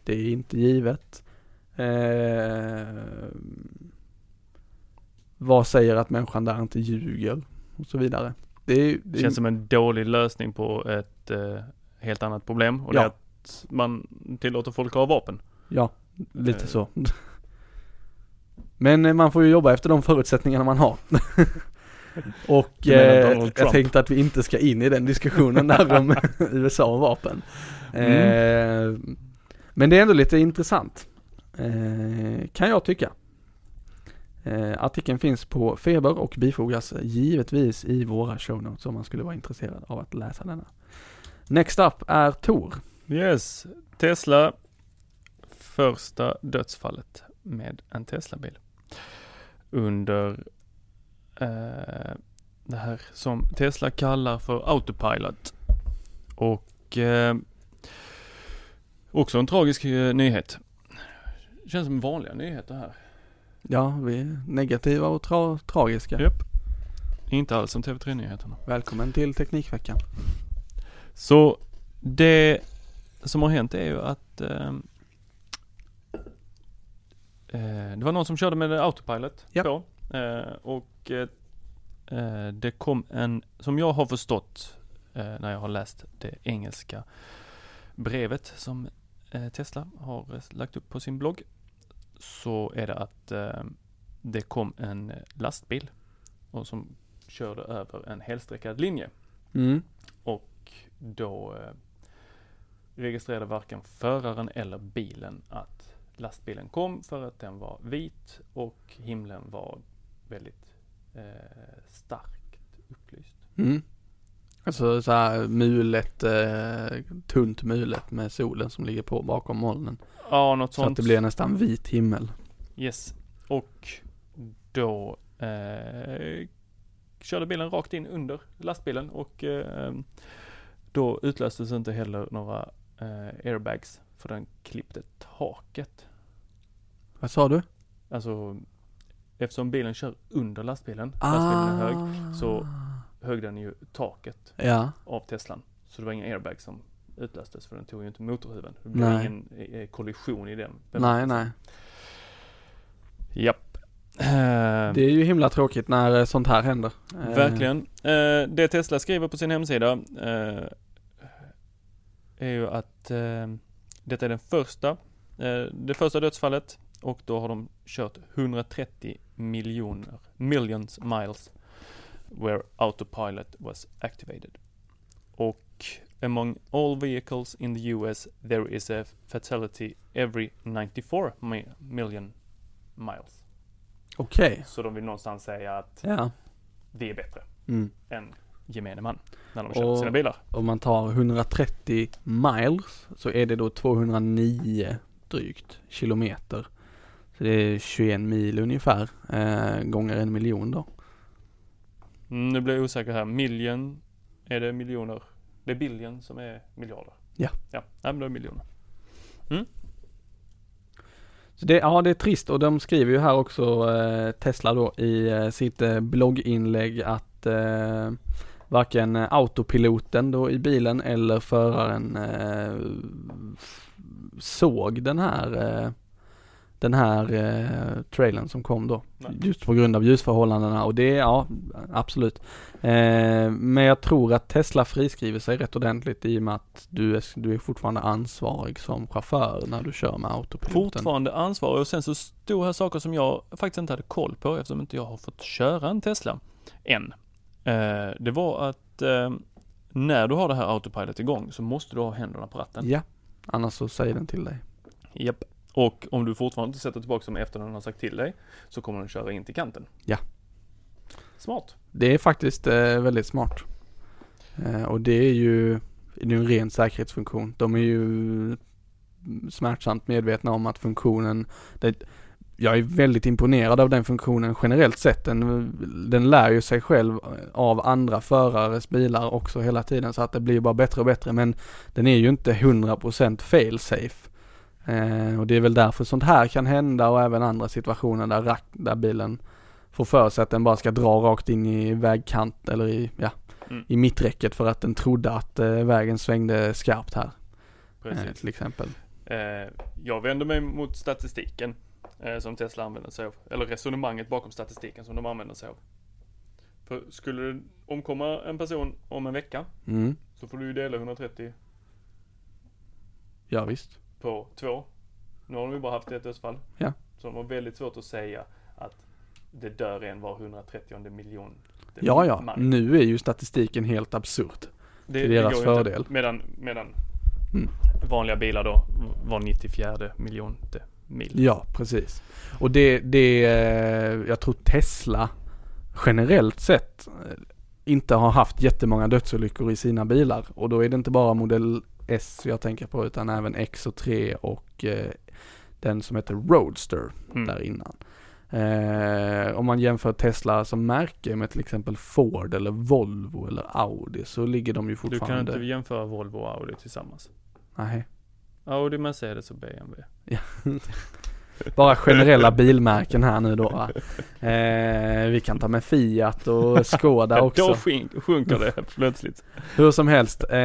Det är inte givet. Eh, vad säger att människan där inte ljuger? Och så vidare. Det, är- det är- Känns som en dålig lösning på ett eh, helt annat problem och det Ja. är att man tillåter folk att ha vapen. Ja, lite Eh. så. Men eh, man får ju jobba efter de förutsättningarna man har. Och eh, jag tänkte att vi inte ska in i den diskussionen där om USA och vapen. Eh, men det är ändå lite intressant. Eh, kan jag tycka. Eh, artikeln finns på Feber och bifogas givetvis i våra show notes om man skulle vara intresserad av att läsa denna. Next up är Tor. Yes, Tesla första dödsfallet med en Tesla-bil. Under eh, det här som Tesla kallar för autopilot. Och eh, också en tragisk eh, nyhet. Känns som vanliga nyheter här. Ja, vi är negativa och tra- tragiska. Japp. Inte alls som TV3-nyheterna. Välkommen till Teknikveckan. Så det som har hänt är ju att eh, eh, det var någon som körde med autopilot Ja. på. Eh, och eh, det kom en, som jag har förstått eh, när jag har läst det engelska brevet som Tesla har lagt upp på sin blogg. Så är det att det kom en lastbil och som körde över en helsträckad linje. Mm. Och då registrerade varken föraren eller bilen att lastbilen kom för att den var vit och himlen var väldigt eh, starkt upplyst. Mm. Alltså så här mulet, eh, tunt mulet med solen som ligger på bakom molnen. Ja, något Så sånt. att det blir nästan vit himmel. Yes. Och då eh, körde bilen rakt in under lastbilen och eh, då utlöstes inte heller några eh, airbags för den klippte taket. Vad sa du? Alltså eftersom bilen kör under lastbilen, lastbilen är hög, så högg den ju taket Ja, av Teslan. Så det var inga airbags som utlöstes för den tog ju inte motorhuven. Det blev Nej. ingen eh, kollision i den. nej nej. Japp. Eh, Det är ju himla tråkigt när eh, sånt här händer. Eh, Verkligen. Eh, det Tesla skriver på sin hemsida eh, är ju att eh, detta är den första, eh, det första dödsfallet och då har de kört 130 miljoner, millions miles where autopilot was activated. Och among all vehicles in the US there is a fatality every 94 mi- million miles. Okej. Så de vill någonstans säga att Ja. vi är bättre Mm. än gemene man när de kör Och- sina bilar. Om man tar 130 miles så är det då 209 drygt kilometer. Så det är 21 mil ungefär eh, gånger en miljon då. Mm, nu blir jag osäker här. Million, är det miljoner? Det är billion som är miljarder. Ja. Ja, nej, men det är miljoner. Så det, ja det är trist och de skriver ju här också eh, Tesla då i eh, sitt eh, blogginlägg att eh, varken autopiloten då i bilen eller föraren eh, såg den här den här eh, trailern som kom då. Nej. Just på grund av ljusförhållandena och det, ja absolut. Eh, men jag tror att Tesla friskriver sig rätt ordentligt i och med att du är, du är fortfarande ansvarig som chaufför när du kör med autopiloten. Fortfarande ansvarig och sen så stod här saker som jag faktiskt inte hade koll på eftersom inte jag har fått köra en Tesla än. Eh, det var att eh, när du har det här autopilot igång så måste du ha händerna på ratten. Ja, annars så säger den till dig. Japp. Och om du fortfarande inte sätter tillbaka dem efter den har sagt till dig så kommer den köra in till kanten. Ja. Smart. Det är faktiskt eh, väldigt smart. Eh, och det är ju, det är en ren säkerhetsfunktion. De är ju smärtsamt medvetna om att funktionen, det, jag är väldigt imponerad av den funktionen generellt sett. Den, den lär ju sig själv av andra förares bilar också hela tiden så att det blir bara bättre och bättre. Men den är ju inte 100% fail safe. Eh, och det är väl därför sånt här kan hända och även andra situationer där, rack, där bilen får för sig att den bara ska dra rakt in i vägkant eller i, ja, Mm. i mitträcket för att den trodde att eh, vägen svängde skarpt här. Eh, Precis. till exempel. Eh, jag vänder mig mot statistiken eh, som Tesla använder sig av. Eller resonemanget bakom statistiken som de använder sig av. För skulle det omkomma en person om en vecka Mm. så får du ju dela 130 Ja visst. På två. Nu har de ju bara haft ett dödsfall. Ja. Så de har väldigt svårt att säga att det dör en var 130 miljon. Ja ja, man. nu är ju statistiken helt absurd. Det, till deras går ju inte. fördel. Medan, medan Mm. vanliga bilar då var 94 miljonte mil. Ja, precis. Och det, det, eh, jag tror Tesla generellt sett eh, inte har haft jättemånga dödsolyckor i sina bilar. Och då är det inte bara modell S jag tänker på utan även X och 3 och eh, den som heter Roadster Mm. där innan. Eh, om man jämför Tesla som märke med till exempel Ford eller Volvo eller Audi så ligger de ju Du kan fortfarande... inte jämföra Volvo och Audi tillsammans. Nej. Audi, Mercedes och BMW. Bara generella bilmärken här nu då? Eh, vi kan ta med Fiat och Skoda Då också. sjunk, sjunker det plötsligt. Hur som helst, eh,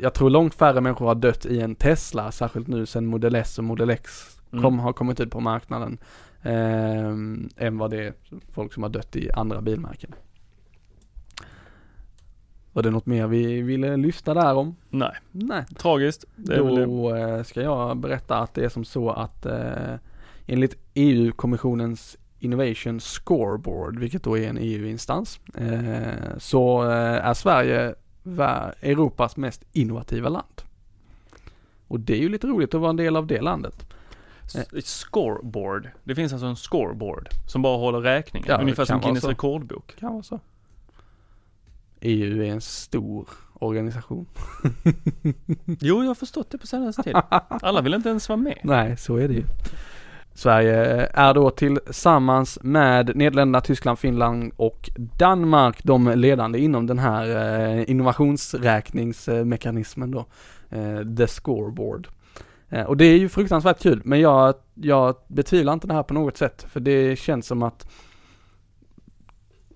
jag tror långt färre människor har dött i en Tesla, särskilt nu sen Model S och Model X Mm. kom, har kommit ut på marknaden. Eh, än vad det är folk som har dött i andra bilmärken. Var det något mer vi ville lyfta där om? Nej, Nej. tragiskt. Då eh, ska jag berätta att det är som så att eh, enligt EU-kommissionens Innovation Scoreboard, vilket då är en EU-instans, eh, så eh, är Sverige Europas mest innovativa land. Och det är ju lite roligt att vara en del av det landet. Scoreboard. Det finns alltså en scoreboard som bara håller räkning. Ja, Ungefär som Guinness rekordbok. Kan vara så. EU är en stor organisation. Jo, jag har förstått det på senaste tid. Alla vill inte ens vara med. Nej, så är det ju. Sverige är då tillsammans med Nederländerna, Tyskland, Finland och Danmark de ledande inom den här eh, innovationsräkningsmekanismen då. Eh, The scoreboard. Eh, och det är ju fruktansvärt kul, men jag, jag betvivlar inte det här på något sätt, för det känns som att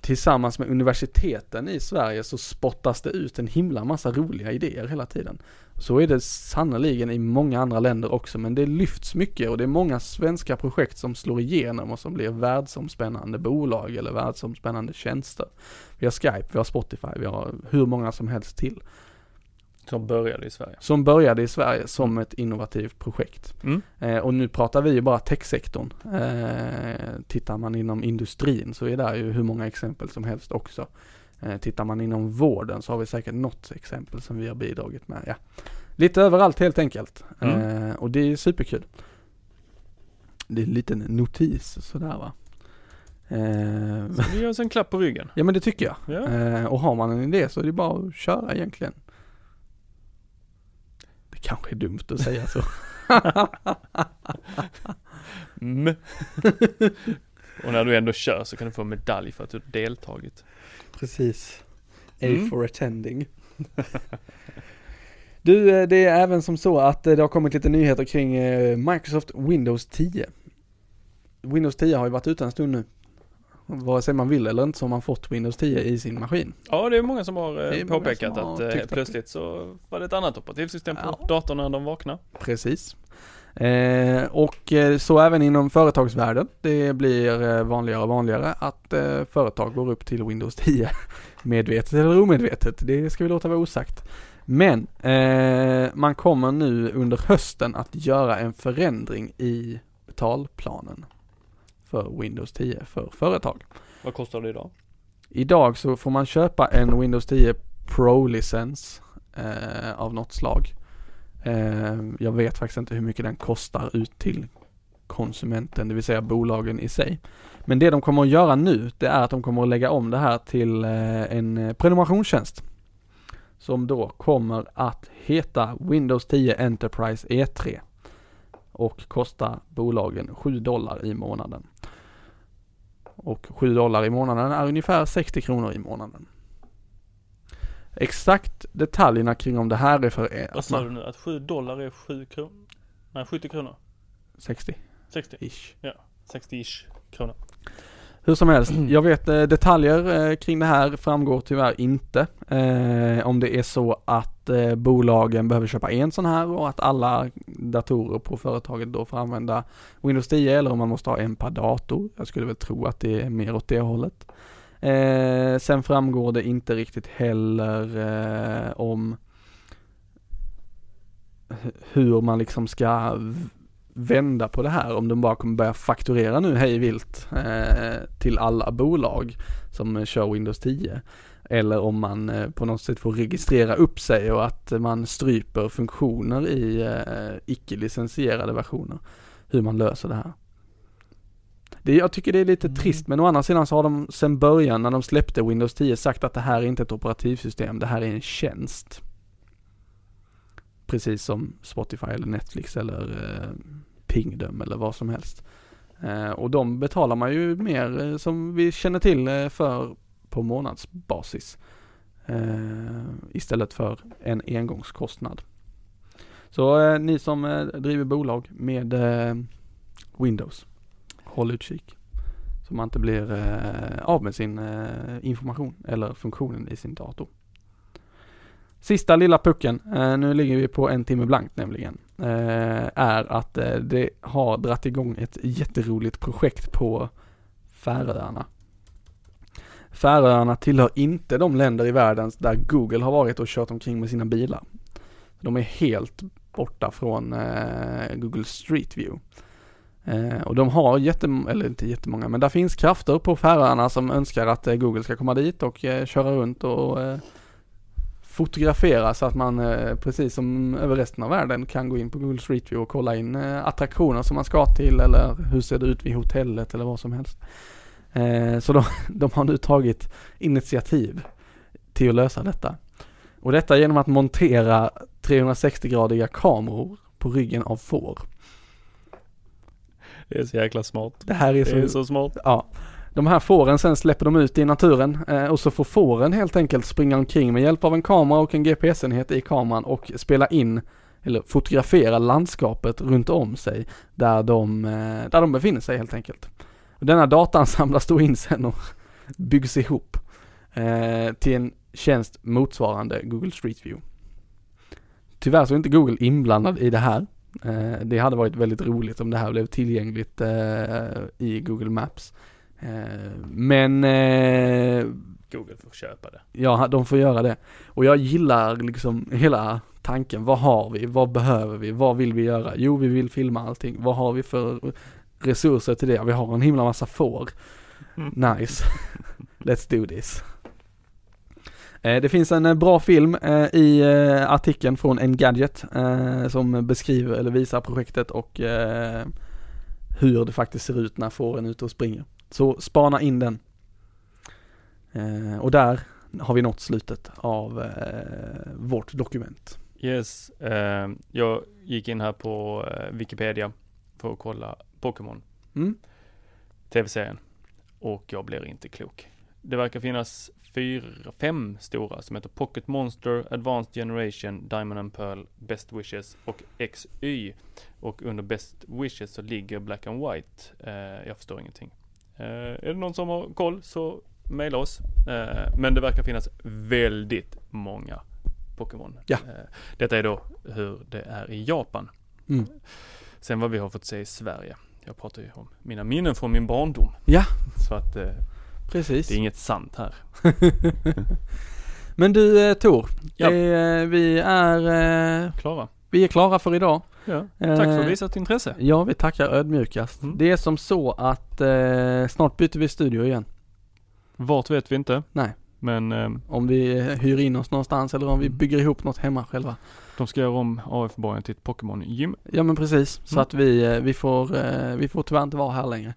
tillsammans med universiteten i Sverige så spottas det ut en himla massa roliga idéer hela tiden. Så är det sannoliken i många andra länder också, men det lyfts mycket och det är många svenska projekt som slår igenom och som blir världsomspännande bolag eller världsomspännande tjänster. Vi har Skype, vi har Spotify, vi har hur många som helst till. Som började i Sverige. Som började i Sverige som ett innovativt projekt. Mm. Eh, och nu pratar vi ju bara techsektorn. Eh, tittar man inom industrin så är det ju hur många exempel som helst också. Eh, tittar man inom vården så har vi säkert något exempel som vi har bidragit med. Ja. Lite överallt helt enkelt. Mm. Eh, och det är superkul. Det är en liten notis sådär va. Eh, Så vi gör oss en klapp på ryggen. ja men det tycker jag. Ja. Eh, och har man en idé så är det bara att köra egentligen. Det kanske är dumt att säga så. Mm. När du ändå kör så kan du få en medalj för att du har deltagit. Precis. A Mm. for attending. du, eh, det är även som så att eh, det har kommit lite nyheter kring eh, Microsoft Windows 10. Windows 10 har ju varit ute en stund nu. Vare sig man vill eller inte så har man fått Windows 10 i sin maskin. Ja, det är många som har påpekat som har att plötsligt så var det ett annat operativsystem på Ja. datorn när de vaknar. Precis. Eh, och eh, så även inom företagsvärlden. Det blir eh, vanligare och vanligare att eh, företag går upp till Windows 10. Medvetet eller omedvetet, det ska vi låta vara osagt. Men eh, man kommer nu under hösten att göra en förändring i betalplanen för Windows 10 för företag. Vad kostar det idag? Idag så får man köpa en Windows 10 Pro-licens eh, av något slag. Eh, jag vet faktiskt inte hur mycket den kostar ut till konsumenten, det vill säga bolagen i sig. Men det de kommer att göra nu, det är att de kommer att lägga om det här till eh, en eh, prenumerationstjänst. Som då kommer att heta Windows 10 Enterprise E3. Och kosta bolagen 7 dollar i månaden. Och 7 dollar i månaden är ungefär 60 kronor i månaden. Exakt detaljerna kring om det här är för. Vad sa du nu? Att 7 dollar är 7 kronor? Nej, 70 kronor. 60 60. ish. 60-ish kronor. Hur som helst, jag vet eh, detaljer eh, kring det här framgår tyvärr inte. Eh, om det är så att eh, bolagen behöver köpa en sån här och att alla datorer på företaget då får använda Windows 10 eller om man måste ha en per dator. Jag skulle väl tro att det är mer åt det hållet. Eh, sen framgår det inte riktigt heller eh, om hur man liksom ska vända på det här om de bara kommer börja fakturera nu hej vilt eh, till alla bolag som kör Windows 10. Eller om man eh, på något sätt får registrera upp sig och att man stryper funktioner i eh, icke-licensierade versioner. Hur man löser det här. Det, jag tycker det är lite trist men å andra sidan så har de sen början när de släppte Windows 10 sagt att det här är inte ett operativsystem, det här är en tjänst. Precis som Spotify eller Netflix eller eh, Pingdom eller vad som helst. Eh, och de betalar man ju mer eh, som vi känner till eh, för på månadsbasis. Eh, istället för en engångskostnad. Så eh, ni som driver bolag med Windows, håll utkik. Så man inte blir eh, av med sin eh, information eller funktionen i sin dator. Sista lilla pucken, eh, nu ligger vi på en timme blankt nämligen, eh, är att eh, det har dratt igång ett jätteroligt projekt på Färöarna. Färöarna tillhör inte de länder i världen där Google har varit och kört omkring med sina bilar. De är helt borta från eh, Google Street View. Eh, och de har jättemånga, eller inte jättemånga, men där finns krafter på Färöarna som önskar att eh, Google ska komma dit och eh, köra runt och eh, fotografera så att man eh, precis som över resten av världen kan gå in på Google Street View och kolla in eh, attraktioner som man ska till eller hur ser det ut vid hotellet eller vad som helst. Så de, de har nu tagit initiativ till att lösa detta. Och detta genom att montera 360-gradiga kameror på ryggen av får. Det är så jäkla smart. Det här är Det så, är så smart. ja. De här fåren sen släpper de ut i naturen eh, och så får fåren helt enkelt springa omkring med hjälp av en kamera och en GPS-enhet i kameran och spela in eller fotografera landskapet runt om sig där de, eh, där de befinner sig helt enkelt. Och denna datan samlas då in sen och byggs ihop eh, till en tjänst motsvarande Google Street View. Tyvärr så är inte Google inblandad i det här. Eh, det hade varit väldigt roligt om det här blev tillgängligt eh, i Google Maps. Eh, men Google får köpa det. ja, de får göra det. Och jag gillar liksom hela tanken. Vad har vi? Vad behöver vi? Vad vill vi göra? Jo, vi vill filma allting. Vad har vi för resurser till det? Vi har en himla massa får. Nice. Let's do this. Eh, Det finns en eh, bra film eh, i artikeln från Engadget som beskriver eller visar projektet och hur det faktiskt ser ut när fåren är ute och springer. Så spana in den. Och där har vi nått slutet av vårt dokument. Yes, eh, jag gick in här på Wikipedia för att kolla Pokémon, Mm. tv-serien. Och jag blir inte klok. Det verkar finnas fyra, fem stora som heter Pocket Monster, Advanced Generation, Diamond and Pearl, Best Wishes och XY. Och under Best Wishes så ligger Black and White. Eh, jag förstår ingenting. Eh, är det någon som har koll så mejla oss. Eh, men det verkar finnas väldigt många Pokémon. Ja. Eh, detta är då hur det är i Japan. Mm. Sen vad vi har fått se i Sverige. Jag pratar ju om mina minnen från min barndom. Ja, Så att eh, precis. det är inget sant här. Men du eh, Tor, Ja. eh, vi är, eh, Klara? vi är klara för idag. Ja. Tack för Eh, visat intresse. Ja, vi tackar ödmjukast. Mm. Det är som så att eh, snart byter vi studio igen. Vart vet vi inte. Nej. Men eh, Om vi hyr in oss någonstans eller om vi Mm. bygger ihop något hemma själva. de ska göra om AF-borgen till ett Pokémon-gym. Ja men precis, så Mm. att vi, eh, vi får, eh, vi får tyvärr inte vara här längre.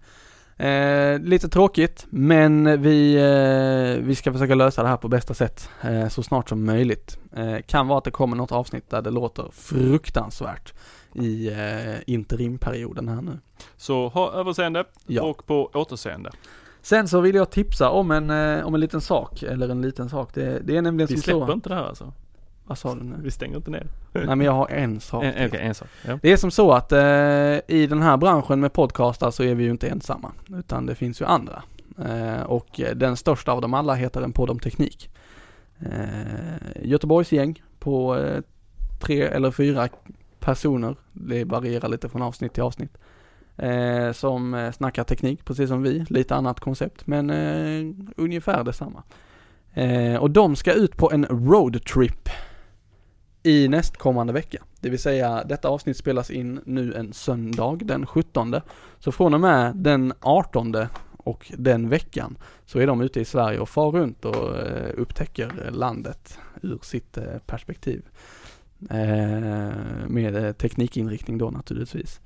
Eh, lite tråkigt, men vi, eh, vi ska försöka lösa det här på bästa sätt eh, så snart som möjligt. Eh, kan vara att det kommer något avsnitt där det låter fruktansvärt i eh, interimperioden här nu. Så ha överseende Ja. och på återseende. Sen så vill jag tipsa om en, eh, om en liten sak, eller en liten sak. Det, det är nämligen Vi som släpper så. inte det här alltså. Vad sa du nu? Vi stänger inte ner. Nej men jag har en sak. En. Okej, en sak. Ja. Det är som så att eh, i den här branschen med podcastar så är vi ju inte ensamma, utan det finns ju andra. Eh, och eh, den största av dem alla heter En podd om teknik. Eh, Göteborgsgäng på eh, tre eller fyra personer, det varierar lite från avsnitt till avsnitt. Eh, som eh, snackar teknik, precis som vi, lite annat koncept, men eh, ungefär detsamma. Eh, och de ska ut på en roadtrip i nästkommande vecka. Det vill säga detta avsnitt spelas in nu en söndag den 17. Så från och med den 18 och den veckan så är de ute i Sverige och far runt och eh, upptäcker landet ur sitt eh, perspektiv. Eh, med eh, teknikinriktning då naturligtvis.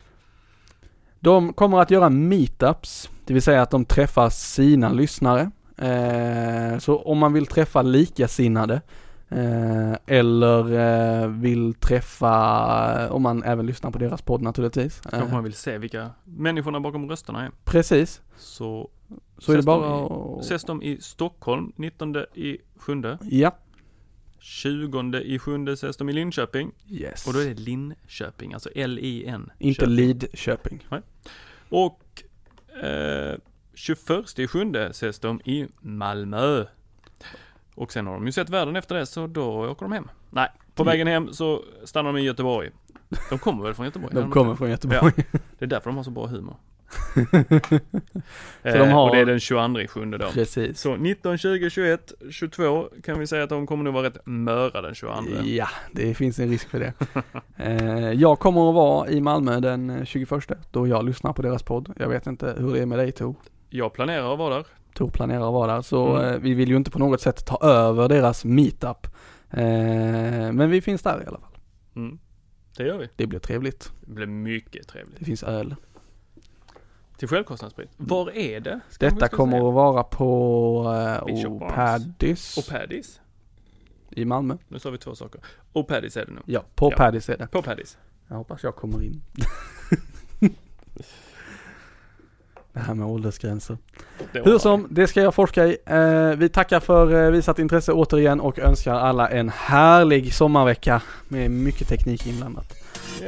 De kommer att göra meetups, det vill säga att de träffar sina lyssnare. Eh, så om man vill träffa likasinnade Eh, eller eh, vill träffa, om man även lyssnar på deras podd naturligtvis. Kanske Eh, man vill se vilka människorna bakom rösterna är. precis, Så så är det de bara i- att... ses de i Stockholm 19 i sjunde. Ja. 20 i sjunde ses de i Linköping. Yes. Och då är det Linköping, alltså L-I-N. Inte Köping. Lidköping. Och eh, 21 i sjunde ses de i Malmö. Och sen har de ju sett världen efter det, så då åker de hem. Nej, på Mm. vägen hem så stannar de i Göteborg. De kommer väl från Göteborg? De kommer från Göteborg. Det är därför de har så bra humor. Så de har- Och det är den 22 i sjunde då. Precis. Så 19, 20, 21, 22 kan vi säga att de kommer nog vara rätt möra den 22. Ja, det finns en risk för det. eh, jag kommer att vara i Malmö den eh, 21 då jag lyssnar på deras podd. Jag vet inte hur det är med dig Tor. Jag planerar att vara där. Tor planerar att vara där, så Mm. eh, vi vill ju inte på något sätt ta över deras meetup. Eh, men vi finns där i alla fall. Mm. Det gör vi. Det blir trevligt. Det blir mycket trevligt. Det finns öl. Till självkostnadspris. Var är det? Ska Detta kommer säga. att vara på Arms. O'Paddys. I Malmö. Nu sa vi två saker. Och Paddys är det nu. Ja, på Ja. Paddys är det. På Paddys. Jag hoppas jag kommer in. det här med åldersgränser. Hur som, det ska jag forska i. Eh, vi tackar för eh, visat intresse återigen och önskar alla en härlig sommarvecka med mycket teknik inblandat.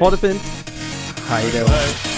Ha det fint. Hej då.